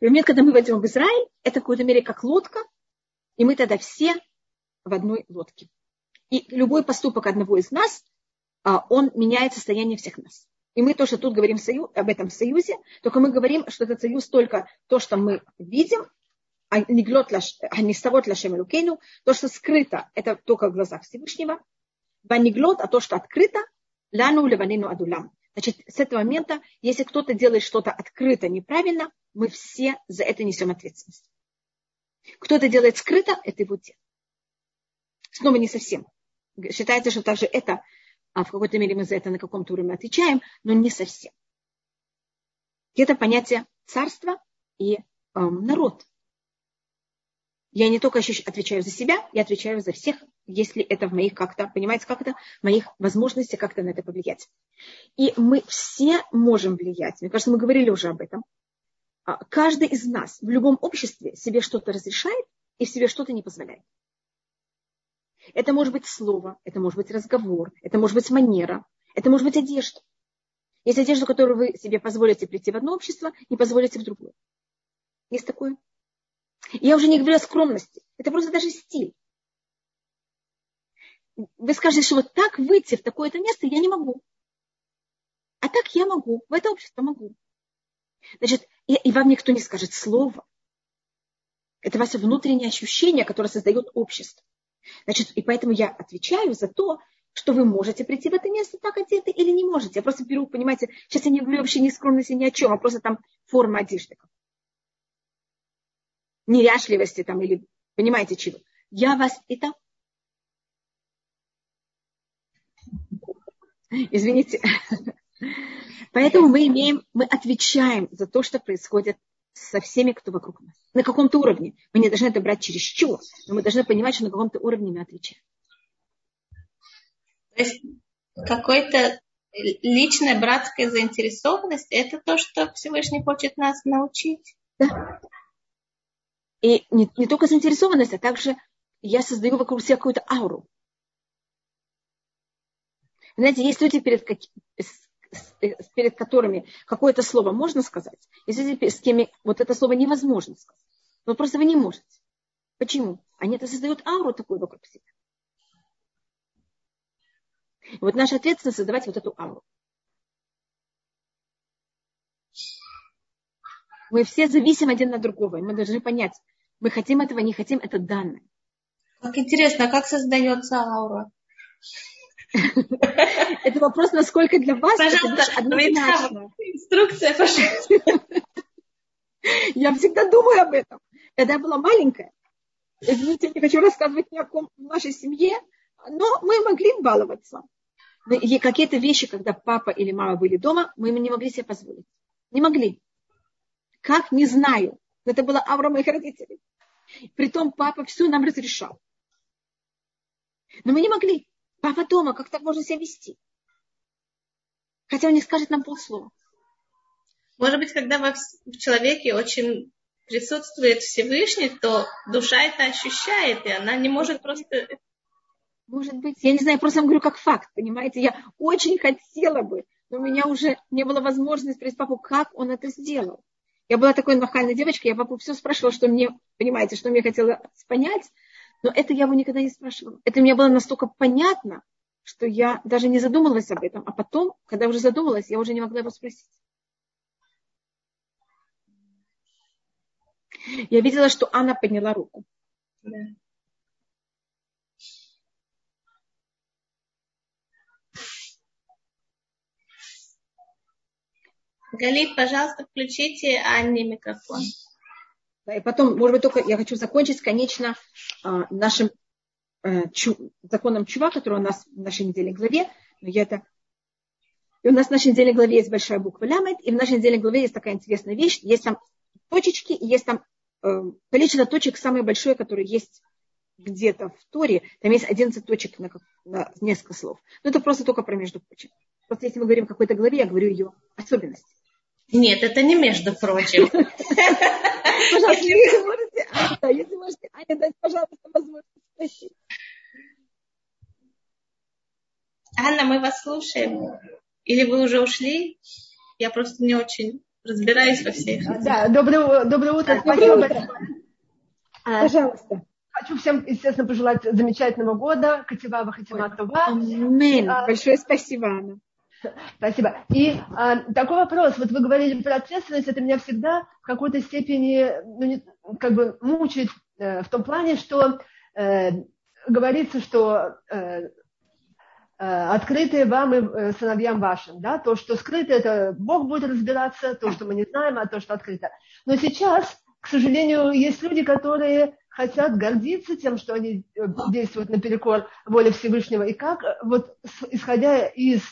И момент, когда мы войдем в Израиль, это в какой-то мере как лодка, и мы тогда все в одной лодке. И любой поступок одного из нас, а, он меняет состояние всех нас. И мы тоже тут говорим об этом союзе, только мы говорим, что этот союз только то, что мы видим, а не ставот лашем лукейну, то, что скрыто, это только в глазах Всевышнего, ваниглот, а то, что открыто, ляну леванину адулам. Значит, с этого момента, если кто-то делает что-то открыто неправильно, мы все за это несем ответственность. Кто-то делает скрыто, это его дело. Снова не совсем. Считается, что также это а в какой-то мере мы за это на каком-то уровне отвечаем, но не совсем. Это понятие царства и э, народ. Я не только отвечаю за себя, я отвечаю за всех, если это в моих как-то, понимаете, как это, в моих возможностях как-то на это повлиять. И мы все можем влиять. Мне кажется, мы говорили уже об этом. А, каждый из нас в любом обществе себе что-то разрешает и себе что-то не позволяет. Это может быть слово, это может быть разговор, это может быть манера, это может быть одежда. Есть одежда, которую вы себе позволите прийти в одно общество, не позволите в другое. Есть такое? Я уже не говорю о скромности. Это просто даже стиль. Вы скажете, что вот так выйти в такое-то место я не могу. А так я могу. В это общество могу. Значит, и, и вам никто не скажет слово. Это ваше внутреннее ощущение, которое создает общество. Значит, и поэтому я отвечаю за то, что вы можете прийти в это место так одеты или не можете. Я просто беру, понимаете, сейчас я не говорю вообще ни скромности, ни о чем, а просто там форма одежды. Неряшливости там или понимаете чего. Я вас это... Извините. Поэтому мы имеем, мы отвечаем за то, что происходит со всеми, кто вокруг нас. На каком-то уровне. Мы не должны это брать через чего, но мы должны понимать, что на каком-то уровне мы отвечаем. То есть какой-то личная братская заинтересованность – это то, что Всевышний хочет нас научить. Да. И не, не только заинтересованность, а также я создаю вокруг себя какую-то ауру. Знаете, есть люди, перед, Э, перед которыми какое-то слово можно сказать, если с кем вот это слово невозможно сказать. Но просто вы не можете. Почему? Они это создают ауру такую вокруг себя. И вот наша ответственность создавать вот эту ауру. Мы все зависим один от другого. И мы должны понять, мы хотим этого, не хотим, это данное. Как интересно, а как создается аура? Это вопрос, насколько для вас Пожалуйста, это. Инструкция, пожалуйста. Я всегда думаю об этом. Когда я была маленькая, извините, не хочу рассказывать ни о ком в нашей семье, но мы могли баловаться. И какие-то вещи, когда папа или мама были дома, мы не могли себе позволить. Не могли. Как? Не знаю. Это была аура моих родителей. Притом папа все нам разрешал. Но мы не могли. Папа дома, как так можно себя вести? Хотя он не скажет нам полслова. Может быть, когда в человеке очень присутствует Всевышний, то душа это ощущает, и она не может просто... Может быть, я не знаю, просто вам говорю как факт, понимаете? Я очень хотела бы, но у меня уже не было возможности спросить папу, как он это сделал. Я была такой нахальной девочкой, я папу все спрашивала, что мне, понимаете, что мне хотела понять, но это я его никогда не спрашивала. Это мне было настолько понятно, что я даже не задумалась об этом. А потом, когда уже задумалась, я уже не могла его спросить. Я видела, что Анна подняла руку. Да. Галит, пожалуйста, включите Анне микрофон. И потом, может быть, только я хочу закончить, конечно, нашим э, законом чува, который у нас в нашей недельной главе. Но я это... И у нас в нашей недельной главе есть большая буква лямет, и в нашей недельной главе есть такая интересная вещь. Есть там точечки, и есть там э, количество точек самое большое, которое есть где-то в Торе. Там есть 11 точек на, на несколько слов. Но это просто только про между прочим. Просто если мы говорим о какой-то главе, я говорю ее особенность. Нет, это не между прочим. Пожалуйста, если можете, Аня, если можете, Аня, дайте, пожалуйста, возможность спросить. Анна, мы вас слушаем. Или вы уже ушли? Я просто не очень разбираюсь во всех. Да, доброе, доброе утро. Спасибо Пожалуйста. Хочу всем, естественно, пожелать замечательного года. Катива Хатима Това. Аминь. А, Большое спасибо, Анна. Спасибо. И а, такой вопрос. Вот вы говорили про ответственность. Это меня всегда в какой-то степени ну, не, как бы мучает э, в том плане, что э, говорится, что э, э, открытые вам и э, сыновьям вашим. Да? То, что скрыто, это Бог будет разбираться. То, что мы не знаем, а то, что открыто. Но сейчас, к сожалению, есть люди, которые хотят гордиться тем, что они э, действуют наперекор воле Всевышнего. И как, вот исходя из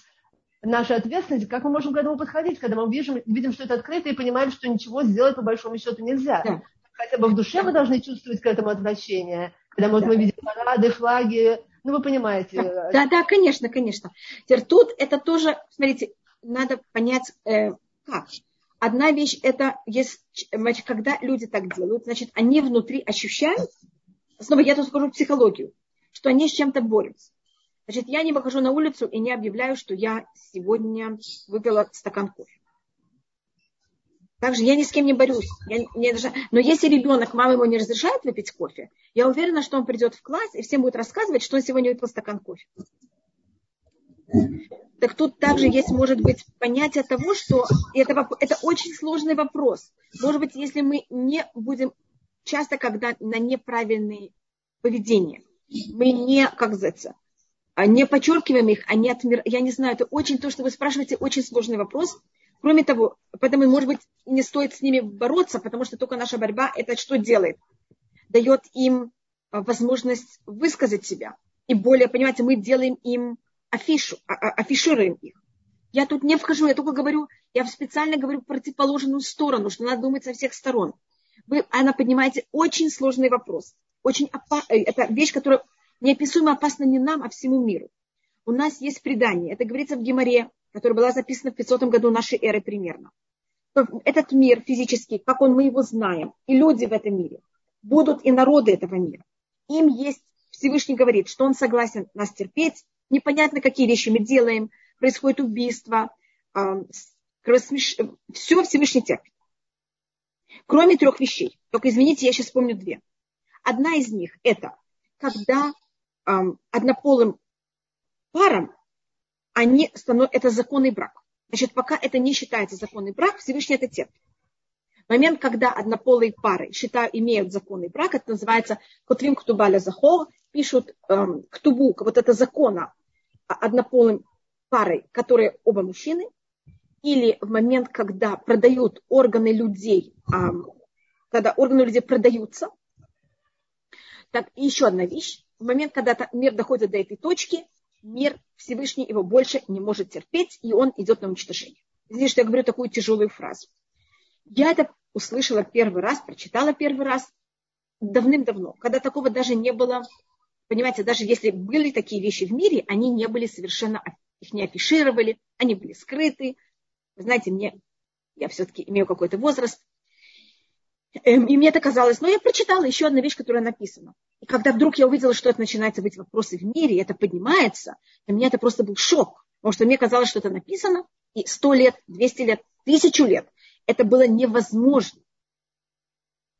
наша ответственность, как мы можем к этому подходить, когда мы видим, видим, что это открыто и понимаем, что ничего сделать по большому счету нельзя. Да. Хотя бы в душе мы должны чувствовать к этому отвращение. Когда вот да. мы видим парады, флаги, ну вы понимаете. Да, да, да конечно, конечно. Теперь тут это тоже, смотрите, надо понять, э, как. Одна вещь это, есть, значит, когда люди так делают, значит, они внутри ощущают, снова я тут скажу психологию, что они с чем-то борются. Значит, я не выхожу на улицу и не объявляю, что я сегодня выпила стакан кофе. Также я ни с кем не борюсь. Я не даже... Но если ребенок, мама ему не разрешает выпить кофе, я уверена, что он придет в класс и всем будет рассказывать, что он сегодня выпил стакан кофе. Так тут также есть, может быть, понятие того, что это, это очень сложный вопрос. Может быть, если мы не будем часто, когда на неправильные поведения, мы не, как говорится, не подчеркиваем их, а не отмер... Я не знаю, это очень то, что вы спрашиваете, очень сложный вопрос. Кроме того, поэтому, может быть, не стоит с ними бороться, потому что только наша борьба это что делает? Дает им а, возможность высказать себя. И более, понимаете, мы делаем им афишу, а, афишируем их. Я тут не вхожу, я только говорю, я специально говорю противоположную сторону, что надо думать со всех сторон. Вы, она поднимаете очень сложный вопрос. Очень опа... Э, это вещь, которая неописуемо опасно не нам, а всему миру. У нас есть предание, это говорится в Геморе, которое было записано в 500 году нашей эры примерно. Этот мир физический, как он мы его знаем, и люди в этом мире, будут и народы этого мира. Им есть, Всевышний говорит, что он согласен нас терпеть, непонятно, какие вещи мы делаем, происходит убийство, все Всевышний терпит. Кроме трех вещей. Только извините, я сейчас вспомню две. Одна из них это, когда однополым парам, они становятся, это законный брак. Значит, пока это не считается законный брак, Всевышний это терпит. Момент, когда однополые пары считают, имеют законный брак, это называется Котвим Ктубаля Захор, пишут эм, Ктубу, вот это закона однополым парой, которые оба мужчины, или в момент, когда продают органы людей, эм, когда органы людей продаются, так, еще одна вещь. В момент, когда мир доходит до этой точки, мир Всевышний его больше не может терпеть, и он идет на уничтожение. Здесь что я говорю такую тяжелую фразу. Я это услышала первый раз, прочитала первый раз давным-давно, когда такого даже не было. Понимаете, даже если были такие вещи в мире, они не были совершенно, их не афишировали, они были скрыты. Вы знаете, мне, я все-таки имею какой-то возраст, и мне это казалось, но я прочитала еще одну вещь, которая написана. И когда вдруг я увидела, что это начинается быть вопросы в мире, это поднимается, для меня это просто был шок. Потому что мне казалось, что это написано, и сто лет, двести лет, тысячу лет это было невозможно.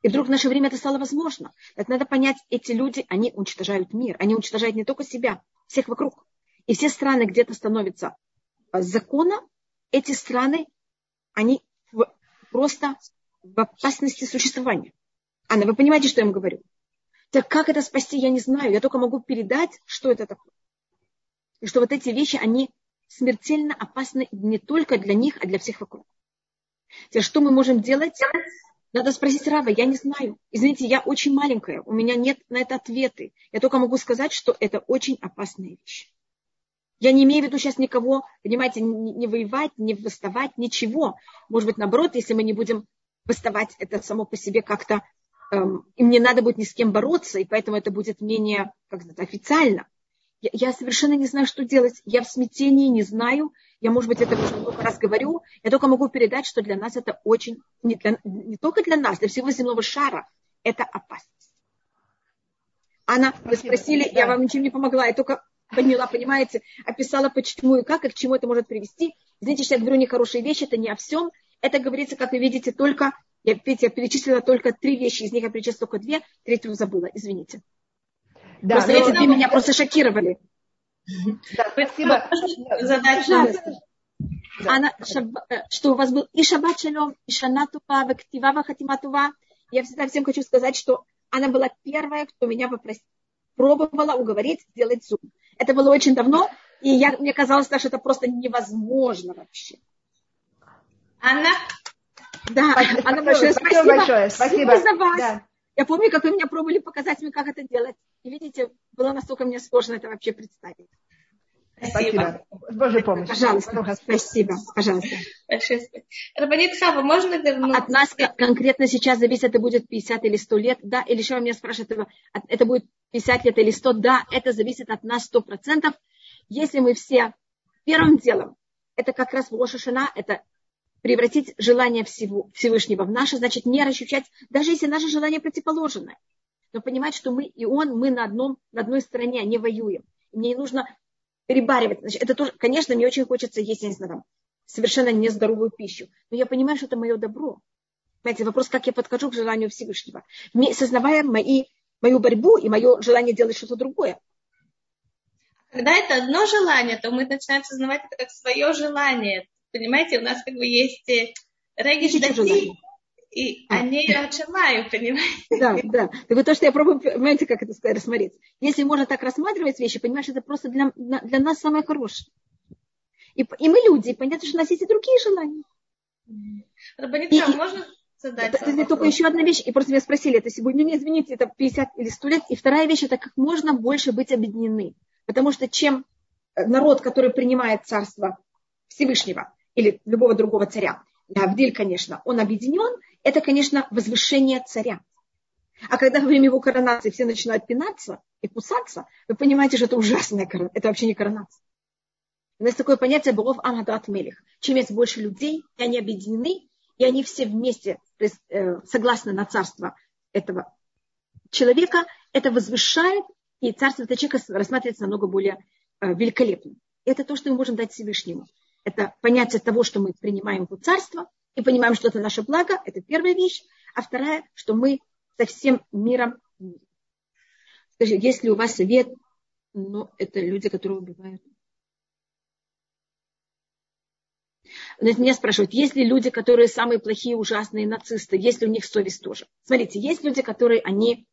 И вдруг в наше время это стало возможно. Это надо понять, эти люди, они уничтожают мир. Они уничтожают не только себя, всех вокруг. и все страны где-то становятся а, законом, эти страны, они просто в опасности существования. Анна, вы понимаете, что я вам говорю? Так как это спасти, я не знаю. Я только могу передать, что это такое. И что вот эти вещи, они смертельно опасны не только для них, а для всех вокруг. Теперь, что мы можем делать? Надо спросить Рава, я не знаю. Извините, я очень маленькая, у меня нет на это ответы. Я только могу сказать, что это очень опасная вещь. Я не имею в виду сейчас никого, понимаете, не, воевать, не восставать, ничего. Может быть, наоборот, если мы не будем восставать, это само по себе как-то, эм, им не надо будет ни с кем бороться, и поэтому это будет менее, как сказать, официально. Я, я совершенно не знаю, что делать. Я в смятении, не знаю. Я, может быть, это уже много раз говорю. Я только могу передать, что для нас это очень, не, для, не только для нас, для всего земного шара, это опасность. Анна, вы спросили, да. я вам ничем не помогла, я только поняла, понимаете, описала, почему и как, и к чему это может привести. Извините, что я говорю нехорошие вещи, это не о всем. Это говорится, как вы видите, только, я, видите, я перечислила только три вещи, из них я перечислила только две, третью забыла, извините. Да, просто эти две меня просто шокировали. Да, спасибо. Задача. Она, что у вас был и шаббат шалом, и шана тува, и ктива хатима тува. Я всегда всем хочу сказать, что она была первая, кто меня попросила, пробовала уговорить сделать зум. Это было очень давно, и я, мне казалось, что это просто невозможно вообще. Анна? Да, спасибо, Анна большое спасибо. Спасибо большое. Спасибо. спасибо за вас. Да. Я помню, как вы меня пробовали показать мне, как это делать. И видите, было настолько мне сложно это вообще представить. Спасибо. Божья помощь. Пожалуйста. Спасибо. Пожалуйста. Большое спасибо. Рабанит Хава, можно вернуться? От нас конкретно сейчас зависит, это будет 50 или 100 лет, да, или еще меня спрашивают, это будет 50 лет или 100, да, это зависит от нас 100%. Если мы все первым делом, это как раз в Лошашина, это превратить желание всего, Всевышнего в наше, значит, не ощущать, даже если наше желание противоположное, но понимать, что мы и он, мы на, одном, на одной стороне, не воюем. Мне не нужно перебаривать. Значит, это тоже, конечно, мне очень хочется есть, я не знаю, там, совершенно нездоровую пищу. Но я понимаю, что это мое добро. Понимаете, вопрос, как я подхожу к желанию Всевышнего. Сознавая мои, мою борьбу и мое желание делать что-то другое. Когда это одно желание, то мы начинаем сознавать это как свое желание. Понимаете, у нас как бы есть э, региш и а. они отжимаю, понимаете? Да, да. Так вот то, что я пробую, понимаете, как это рассмотреть. Если можно так рассматривать вещи, понимаешь, это просто для, для нас самое хорошее. И, и мы люди, и понятно, что у нас есть и другие желания. Рабанитра, можно задать это, это только еще одна вещь, и просто меня спросили это сегодня, не извините, это 50 или 100 лет. И вторая вещь, это как можно больше быть объединены. Потому что чем народ, который принимает царство Всевышнего или любого другого царя, Авдиль, конечно, он объединен, это, конечно, возвышение царя. А когда во время его коронации все начинают пинаться и кусаться, вы понимаете, что это ужасная коронация. Это вообще не коронация. У нас такое понятие Богов Амадат Мелих. Чем есть больше людей, и они объединены, и они все вместе э, согласны на царство этого человека, это возвышает, и царство этого человека рассматривается намного более э, великолепным. Это то, что мы можем дать Всевышнему. Это понятие того, что мы принимаем его царство, и понимаем, что это наше благо, это первая вещь. А вторая, что мы со всем миром. Скажи, если у вас совет, ну, это люди, которые убивают. Меня спрашивают, есть ли люди, которые самые плохие, ужасные нацисты, есть ли у них совесть тоже? Смотрите, есть люди, которые они...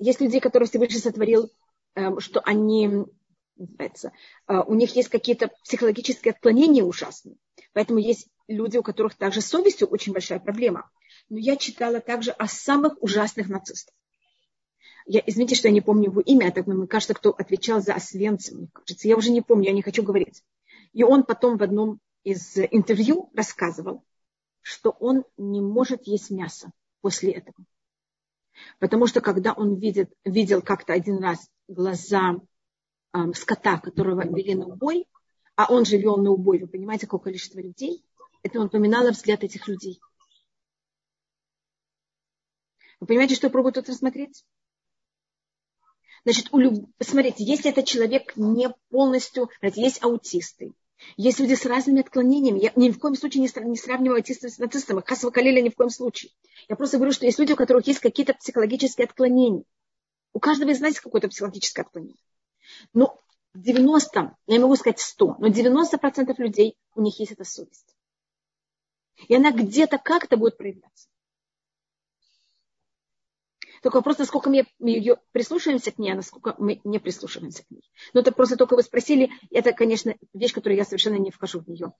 Есть люди, которые Всевышний сотворил, эм, что они называется, э, у них есть какие-то психологические отклонения ужасные. Поэтому есть люди, у которых также с совестью очень большая проблема. Но я читала также о самых ужасных нацистах. Я, извините, что я не помню его имя, так мне кажется, кто отвечал за Освенцим, мне кажется. Я уже не помню, я не хочу говорить. И он потом в одном из интервью рассказывал, что он не может есть мясо после этого. Потому что когда он видит, видел как-то один раз глаза э, скота, которого вели на убой, а он же вел на убой, вы понимаете, какое количество людей, это напоминало взгляд этих людей. Вы понимаете, что я пробую тут рассмотреть? Значит, у люб... смотрите, если этот человек не полностью, знаете, есть аутисты, есть люди с разными отклонениями. Я ни в коем случае не, не сравниваю аутистов с нацистами. Хасова Калиля ни в коем случае. Я просто говорю, что есть люди, у которых есть какие-то психологические отклонения. У каждого из нас есть какое-то психологическое отклонение. Но 90, я не могу сказать 100, но 90% людей, у них есть эта совесть. И она где-то как-то будет проявляться. Только вопрос, насколько мы ее прислушиваемся к ней, а насколько мы не прислушиваемся к ней. Но это просто только вы спросили, это, конечно, вещь, которую я совершенно не вхожу в нее.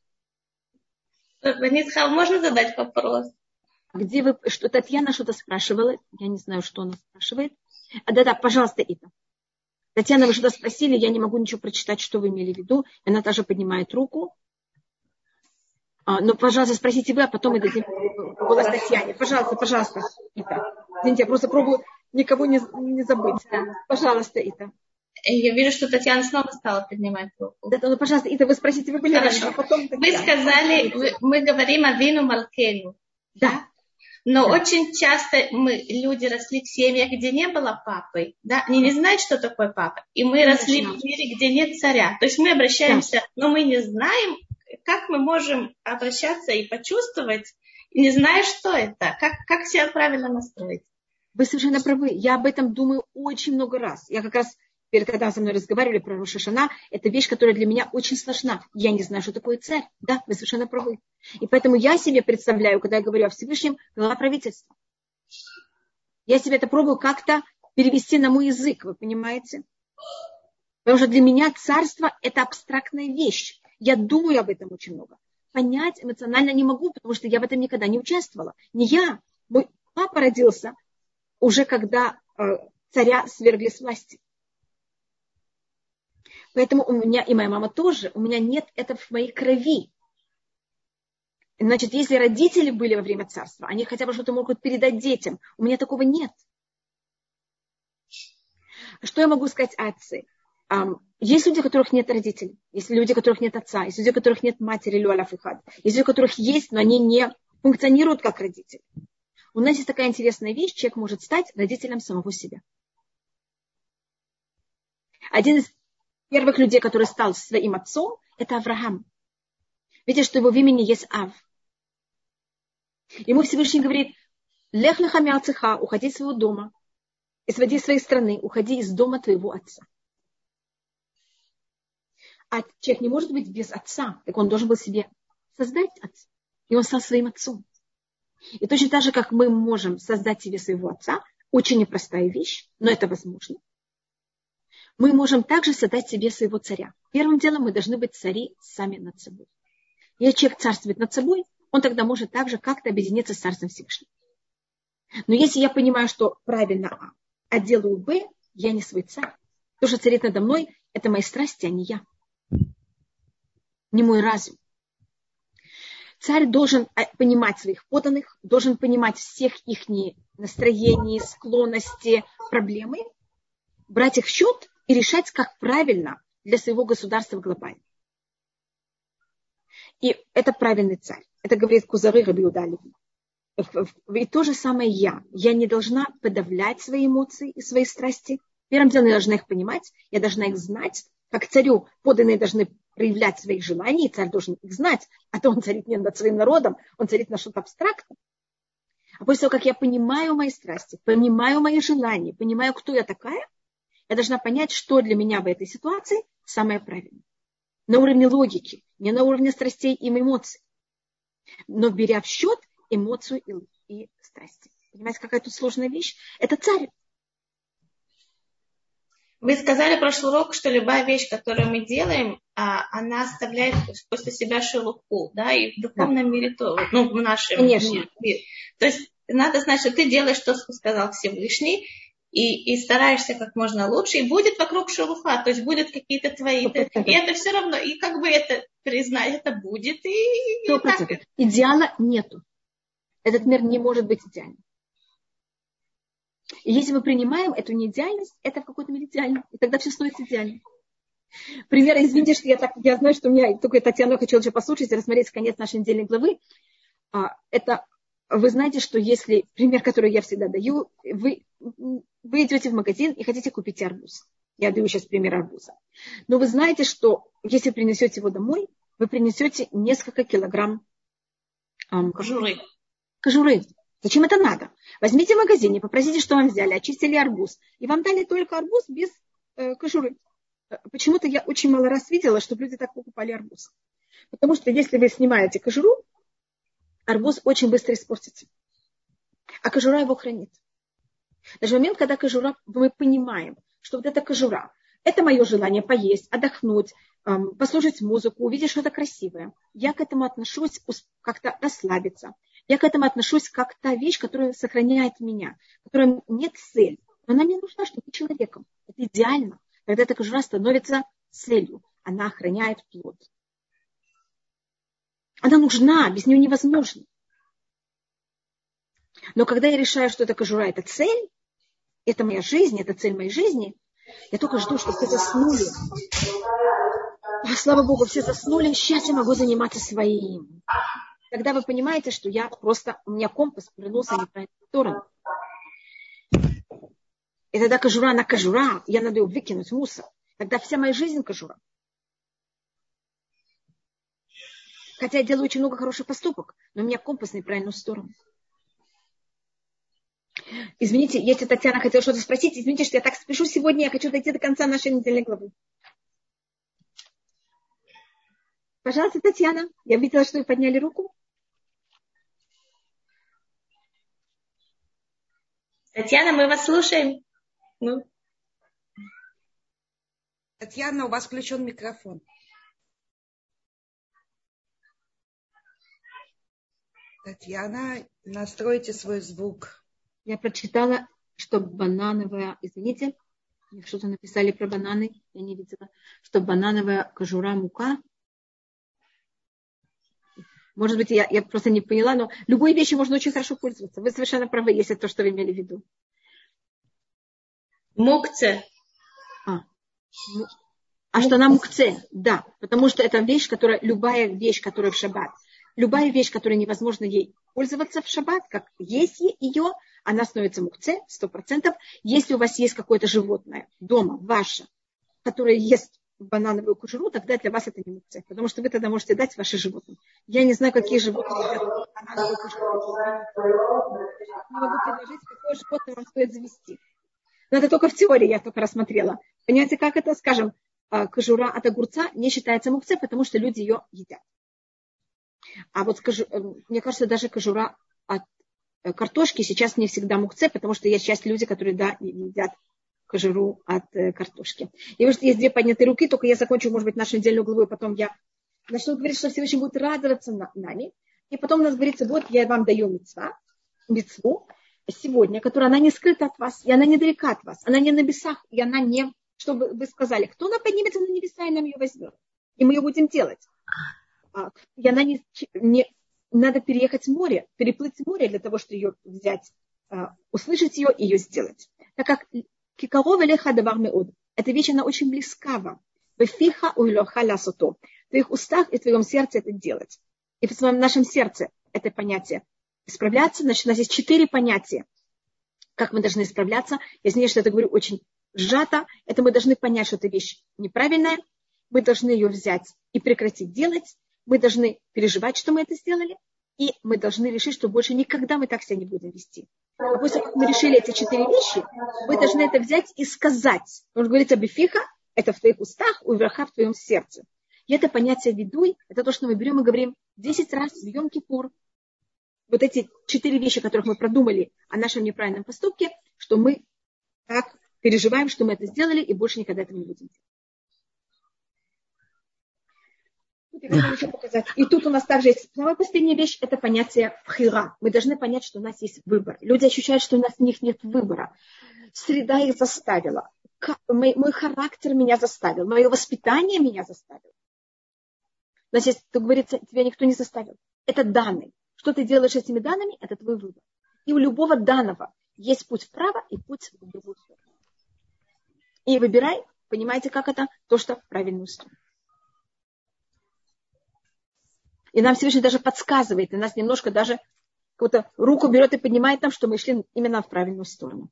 Ванисхал, можно задать вопрос? Где вы, что Татьяна что-то спрашивала, я не знаю, что она спрашивает. А, да-да, пожалуйста, Ита. Татьяна, вы что-то спросили, я не могу ничего прочитать, что вы имели в виду. Она тоже поднимает руку. А, ну, пожалуйста, спросите вы, а потом мы дадим голос Татьяне. Пожалуйста, пожалуйста, Ита. Извините, я просто пробую никого не, не забыть. Пожалуйста, Ита. Я вижу, что Татьяна снова стала поднимать руку. Да, ну, пожалуйста, Ита, вы спросите, вы были Хорошо. раньше, а потом Вы сказали, вы, мы говорим о вину Малкену. Да. Но очень часто мы, люди росли в семьях, где не было папы, да, они не знают, что такое папа. И мы Конечно. росли в мире, где нет царя. То есть мы обращаемся, да. но мы не знаем, как мы можем обращаться и почувствовать, не зная, что это, как, как себя правильно настроить. Вы совершенно правы. Я об этом думаю очень много раз. Я как раз перед когда со мной разговаривали про Рошашана, это вещь, которая для меня очень сложна. Я не знаю, что такое царь. Да, вы совершенно правы. И поэтому я себе представляю, когда я говорю о Всевышнем, глава правительства. Я себе это пробую как-то перевести на мой язык, вы понимаете? Потому что для меня царство – это абстрактная вещь. Я думаю об этом очень много. Понять эмоционально не могу, потому что я в этом никогда не участвовала. Не я. Мой папа родился уже когда э, царя свергли с власти. Поэтому у меня, и моя мама тоже, у меня нет этого в моей крови. Значит, если родители были во время царства, они хотя бы что-то могут передать детям. У меня такого нет. Что я могу сказать о отце? Есть люди, у которых нет родителей, есть люди, у которых нет отца, есть люди, у которых нет матери, люаляф и. Есть люди, у которых есть, но они не функционируют как родители. У нас есть такая интересная вещь, человек может стать родителем самого себя. Один из первых людей, который стал своим отцом, это Авраам. Видите, что его в имени есть Ав. Ему Всевышний говорит, лех лехамя цеха, уходи из своего дома, своди своей страны, уходи из дома твоего отца. А человек не может быть без отца, так он должен был себе создать отца. И он стал своим отцом. И точно так же, как мы можем создать себе своего отца, очень непростая вещь, но это возможно мы можем также создать себе своего царя. Первым делом мы должны быть цари сами над собой. Если человек царствует над собой, он тогда может также как-то объединиться с Царством Всевышним. Но если я понимаю, что правильно А, а делаю Б, я не свой царь. То, что царит надо мной, это мои страсти, а не я. Не мой разум. Царь должен а, понимать своих поданных, должен понимать всех их настроения, склонности, проблемы, брать их в счет и решать, как правильно для своего государства глобально. И это правильный царь. Это говорит Кузары Рабиудалеви. И то же самое я. Я не должна подавлять свои эмоции и свои страсти. Первым делом я должна их понимать, я должна их знать. Как царю поданные должны проявлять свои желания, и царь должен их знать, а то он царит не над своим народом, он царит на что-то абстрактное. А после того, как я понимаю мои страсти, понимаю мои желания, понимаю, кто я такая, я должна понять, что для меня в этой ситуации самое правильное. На уровне логики, не на уровне страстей и эмоций. Но беря в счет эмоцию и, и страсти. Понимаете, какая тут сложная вещь? Это царь. Вы сказали прошлый урок, что любая вещь, которую мы делаем, а, она оставляет после себя шелуху, да, и в духовном да. мире то, ну, в нашем Конечно. мире. То есть надо знать, что ты делаешь, что сказал Всевышний, и, и стараешься как можно лучше, и будет вокруг шелуха, то есть будут какие-то твои... И это все равно, и как бы это признать, это будет. И, и так. Идеала нету. Этот мир не может быть идеальным. И если мы принимаем эту неидеальность, это в какой-то мере идеально. И тогда все становится идеально. Пример, извините, что я так, я знаю, что у меня только Татьяна хочу еще послушать и рассмотреть конец нашей недельной главы. А, это вы знаете, что если, пример, который я всегда даю, вы, вы идете в магазин и хотите купить арбуз. Я даю сейчас пример арбуза. Но вы знаете, что если принесете его домой, вы принесете несколько килограмм эм, кожуры. кожуры. Зачем это надо? Возьмите в магазине, попросите, что вам взяли, очистили арбуз. И вам дали только арбуз без э, кожуры. почему-то я очень мало раз видела, чтобы люди так покупали арбуз. Потому что если вы снимаете кожуру, арбуз очень быстро испортится. А кожура его хранит. Даже момент, когда кожура, мы понимаем, что вот эта кожура, это мое желание поесть, отдохнуть, послушать музыку, увидеть что-то красивое. Я к этому отношусь как-то расслабиться. Я к этому отношусь как та вещь, которая сохраняет меня, которая нет цель. Но она мне нужна, чтобы быть человеком. Это идеально. Когда эта кожура становится целью. Она охраняет плод. Она нужна, без нее невозможно. Но когда я решаю, что эта кожура – это цель, это моя жизнь, это цель моей жизни, я только жду, чтобы все заснули. Слава Богу, все заснули, сейчас я могу заниматься своим. Тогда вы понимаете, что я просто, у меня компас повернулся в неправильную сторону. И тогда кожура на кожура, я надо ее выкинуть в мусор. Тогда вся моя жизнь кожура. Хотя я делаю очень много хороших поступок, но у меня компас в неправильную сторону. Извините, если Татьяна хотела что-то спросить, извините, что я так спешу сегодня, я хочу дойти до конца нашей недельной главы. Пожалуйста, Татьяна, я видела, что вы подняли руку. Татьяна, мы вас слушаем. Ну. Татьяна, у вас включен микрофон. Татьяна, настройте свой звук. Я прочитала, что банановая, извините, что-то написали про бананы, я не видела, что банановая кожура мука. Может быть, я, я просто не поняла, но любой вещи можно очень хорошо пользоваться. Вы совершенно правы, если то, что вы имели в виду. Мукце. А, а что она мукце? Да, потому что это вещь, которая, любая вещь, которая в шаббат, любая вещь, которая невозможно ей пользоваться в шаббат, как есть ее, она становится мукце, сто процентов. Если у вас есть какое-то животное дома, ваше, которое ест банановую кожуру, тогда для вас это не мукце, потому что вы тогда можете дать ваше животное. Я не знаю, какие животные едят банановую кожуру. Могу предложить, какое животное вам стоит завести. Но это только в теории я только рассмотрела. Понимаете, как это, скажем, а, кожура от огурца не считается мукце, потому что люди ее едят. А вот э, мне кажется, даже кожура от э, картошки сейчас не всегда мукце, потому что есть часть людей, которые, да, едят кожуру от э, картошки. И вот есть две поднятые руки, только я закончу, может быть, нашу недельную главу, и потом я начну говорить, что Всевышний будет радоваться на, нами. И потом у нас говорится, вот я вам даю мецва, мецву сегодня, которая она не скрыта от вас, и она не далека от вас, она не на небесах, и она не, чтобы вы сказали, кто она поднимется на небеса и нам ее возьмет. И мы ее будем делать. А, и она не, не надо переехать море, переплыть море для того, чтобы ее взять, а, услышать ее и ее сделать. Так как кикарова леха меод. Эта вещь, она очень близка вам. Бефиха уйлоха лясото. В твоих устах и в твоем сердце это делать. И в нашем сердце это понятие исправляться. Значит, у нас есть четыре понятия, как мы должны исправляться. Я извиняюсь, что это говорю очень сжато. Это мы должны понять, что эта вещь неправильная. Мы должны ее взять и прекратить делать мы должны переживать, что мы это сделали, и мы должны решить, что больше никогда мы так себя не будем вести. А после как мы решили эти четыре вещи, мы должны это взять и сказать. Он говорит об эфиха, это в твоих устах, у верха в твоем сердце. И это понятие ведуй, это то, что мы берем и говорим 10 раз в Йом Кипур. Вот эти четыре вещи, которых мы продумали о нашем неправильном поступке, что мы так переживаем, что мы это сделали, и больше никогда этого не будем делать. И тут у нас также есть самая последняя вещь, это понятие пхира. Мы должны понять, что у нас есть выбор. Люди ощущают, что у нас у них нет выбора. Среда их заставила. Мой, мой характер меня заставил. Мое воспитание меня заставило. У нас есть, как говорится, тебя никто не заставил. Это данные. Что ты делаешь с этими данными, это твой выбор. И у любого данного есть путь вправо и путь в другую сторону. И выбирай, понимаете, как это? То, что в правильную сторону. И нам Всевышний даже подсказывает, и нас немножко даже какую-то руку берет и поднимает нам, что мы шли именно в правильную сторону.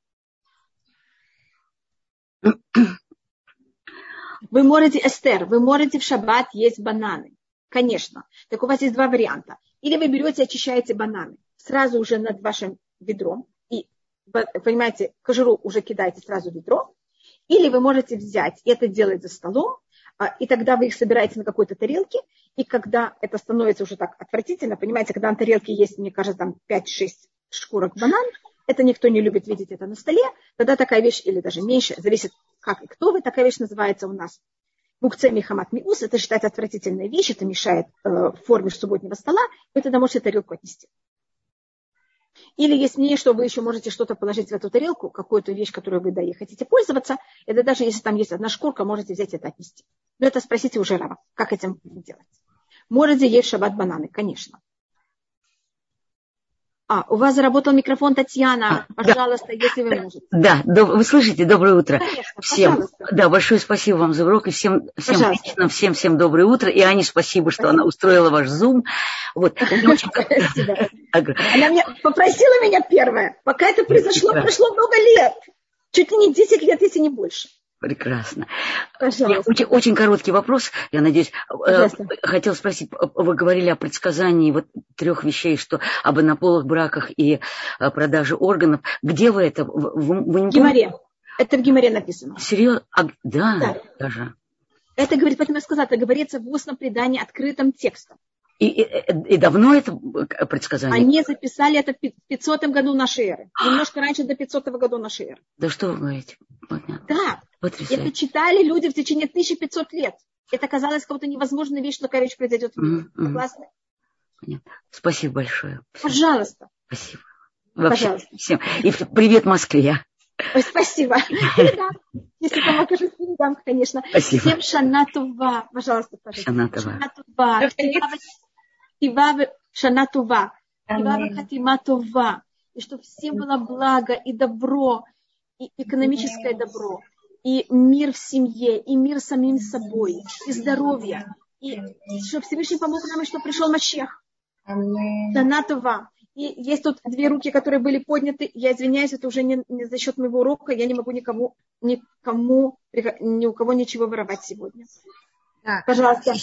Вы можете, Эстер, вы можете в шаббат есть бананы. Конечно. Так у вас есть два варианта. Или вы берете и очищаете бананы сразу уже над вашим ведром. И, понимаете, кожуру уже кидаете сразу в ведро. Или вы можете взять и это делать за столом, а, и тогда вы их собираете на какой-то тарелке, и когда это становится уже так отвратительно, понимаете, когда на тарелке есть, мне кажется, там 5-6 шкурок банан, это никто не любит видеть это на столе, тогда такая вещь, или даже меньше, зависит как и кто вы, такая вещь называется у нас мукце михамат миус, это считается отвратительная вещь, это мешает э, форме субботнего стола, вы тогда можете тарелку отнести. Или есть мнение, что вы еще можете что-то положить в эту тарелку, какую-то вещь, которую вы да и хотите пользоваться, это даже если там есть одна шкурка, можете взять это отнести. Но это спросите уже Рава, как этим делать. Можете есть шаббат бананы, конечно. А, у вас заработал микрофон Татьяна. А, Пожалуйста, да, если вы можете. Да, до, вы слышите, доброе утро. Конечно, всем. Пожалуйста. Да, большое спасибо вам за урок и всем, всем лично, всем, всем доброе утро. И Ане спасибо, что спасибо. она устроила ваш зум. Вот. Она меня попросила меня первая. Пока это произошло, прошло много лет. Чуть ли не 10 лет, если не больше. Прекрасно. Очень, очень короткий вопрос, я надеюсь. Э, Пожалуйста. Хотел спросить, вы говорили о предсказании вот трех вещей, что об однополых браках и э, продаже органов. Где вы это? Вы, вы не в Гимаре. Это в Гимаре написано. Серьезно? А, да, да, даже. Это говорит, поэтому я сказала, это говорится в устном предании открытым текстом. И, и, и давно это предсказание? Они записали это в 500 году нашей эры. Немножко раньше до 500 года нашей эры. Да что вы говорите? Понятно. Да. Потрясающе. Это читали люди в течение 1500 лет. Это казалось как-то невозможная вещь, что вещь произойдет в мире. Mm-hmm. Согласны? Понятно. Спасибо большое. Пожалуйста. Спасибо. Вообще Пожалуйста. всем. И привет Москве. Ой, спасибо. Если там окажусь, передам, конечно. Спасибо. Всем шанатува. Пожалуйста, пожалуйста. Шанатува. Шанатува. Шанатува. Хатима И чтобы всем было благо и добро, и экономическое добро, и мир в семье, и мир самим собой, и здоровье. И чтобы Всевышний помог нам, что пришел Мащех. Шанатува. И есть тут две руки, которые были подняты. Я извиняюсь, это уже не, не за счет моего урока. Я не могу никому, никому, ни у кого ничего воровать сегодня. Да. Пожалуйста.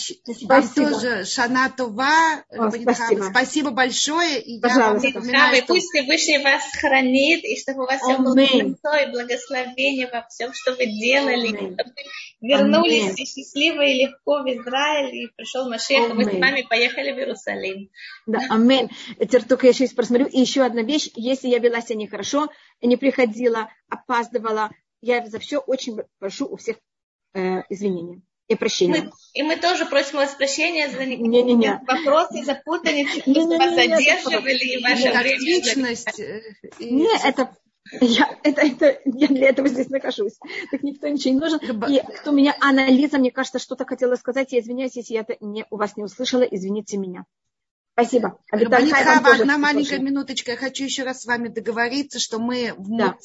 Вам тоже Шана Това. спасибо. спасибо большое. И Пожалуйста. Я вам напоминаю, что... Пусть Всевышний вас хранит, и чтобы у вас все было и благословение во всем, что вы делали. Аминь. Чтобы вы вернулись Аминь. и счастливо и легко в Израиль, и пришел Машех, и мы с вами поехали в Иерусалим. Да, аминь. Теперь только я сейчас просмотрю. И еще одна вещь. Если я вела себя нехорошо, не приходила, опаздывала, я за все очень прошу у всех э, извинения и прощения. Мы, и мы тоже просим вас прощения за не, не, не. вопросы, за путаницу, что вас задерживали и ваше время. Нет, это я, это, это, я для этого здесь нахожусь. Так никто ничего не нужен. И кто меня, Анна Лиза, мне кажется, что-то хотела сказать. Я извиняюсь, если я это не, у вас не услышала. Извините меня. Спасибо. Хава, одна маленькая минуточка. Я хочу еще раз с вами договориться, что мы в, да.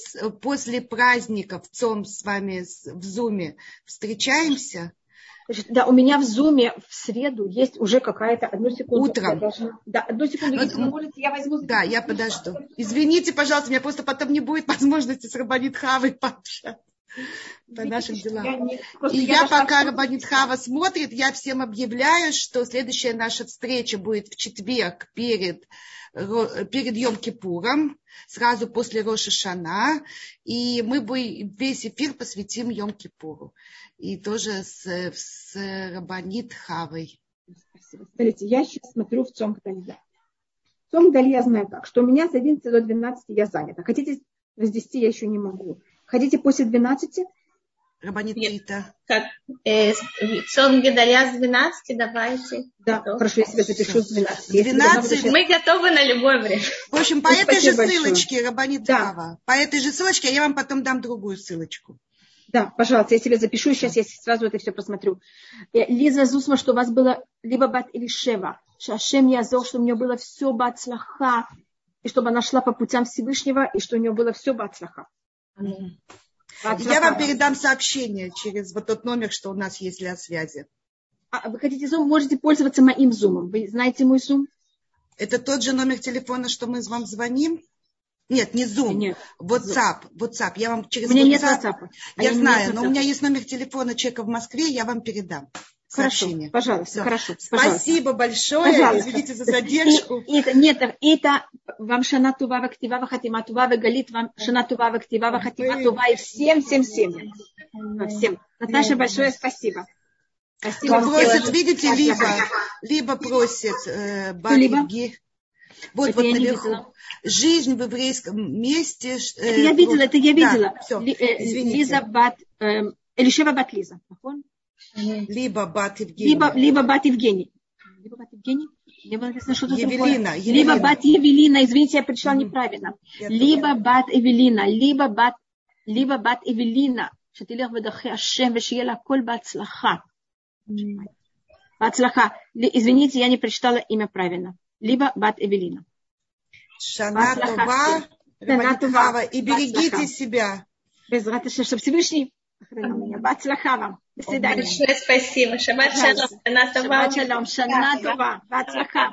после праздников ЦОМ с вами в Зуме встречаемся. Значит, да, у меня в зуме в среду есть уже какая-то одну секунду. Утром. Должна, да, одну секунду, если вы можете, я возьму. Да, я подожду. Извините, пожалуйста, у меня просто потом не будет возможности с Рабанит Хавой пообщаться по нашим делам. Я не, и я, я пока Рабанит Хава смотрит, я всем объявляю, что следующая наша встреча будет в четверг перед, перед Йом-Кипуром, сразу после Роша Шана, и мы весь эфир посвятим Йом-Кипуру и тоже с, с Рабанит Хавой. Спасибо. Смотрите, я сейчас смотрю в Цом Гдалия. В Цом Гдалия я знаю как, что у меня с 11 до 12 я занята. Хотите с 10 я еще не могу. Хотите после 12? Рабанит Рита. Как, э, Цом Гдалия с 12 давайте. Да, Готов. хорошо, я себе запишу с 12. 12. Мы готовы на любое время. В общем, по этой же ссылочке, Рабанит да. по этой же ссылочке, я вам потом дам другую ссылочку. Да, пожалуйста, я себе запишу, сейчас я сразу это все просмотрю. Э, Лиза Зусма, что у вас было либо бат или шева. Шашем Язор, что у нее было все бацлаха, и чтобы она шла по путям Всевышнего, и что у нее было все бацлаха. Я вам передам сообщение через вот тот номер, что у нас есть для связи. А вы хотите зум, можете пользоваться моим зумом. Вы знаете мой зум? Это тот же номер телефона, что мы вам звоним? Нет, не Zoom. Нет. WhatsApp. WhatsApp. Я вам через у меня WhatsApp. Нет WhatsApp. А я, я знаю, но у меня есть номер телефона человека в Москве, я вам передам. Сообщение. Хорошо, пожалуйста, Все. хорошо. Спасибо большое. Пожалуйста. Извините за задержку. И, и, нет, это вам шана тува вактива вахатима тува галит вам шана тува вактива вахатима тува и всем, всем, всем. Всем. Наташа, большое спасибо. Спасибо. Просят, видите, либо, либо просит э, Бариги. Вот, это вот наверху. Жизнь в еврейском месте. Э, это я видела, это я видела. Да, все, э, Лиза Бат, э, Элишева Бат Лиза. Либо Бат Евгений. Либо, либо Бат Евгений. Либо Бат Евгений. Либо написано что-то Евелина, Евелина. Либо Бат Евелина, извините, я прочла неправильно. Я либо Бат Евелина, либо Бат, либо Бат Евелина. שתלך בדרכי השם ושיהיה לה הכל בהצלחה. בהצלחה. Извините, я не прочитала имя правильно. Либо Бат Эвелина. Шана Това, и берегите себя. Без ратыша, чтобы Всевышний охранял меня. Бацлаха вам. До свидания. Большое спасибо. Шаббат шалом. Шаббат шалом. Шана Това. Бацлаха.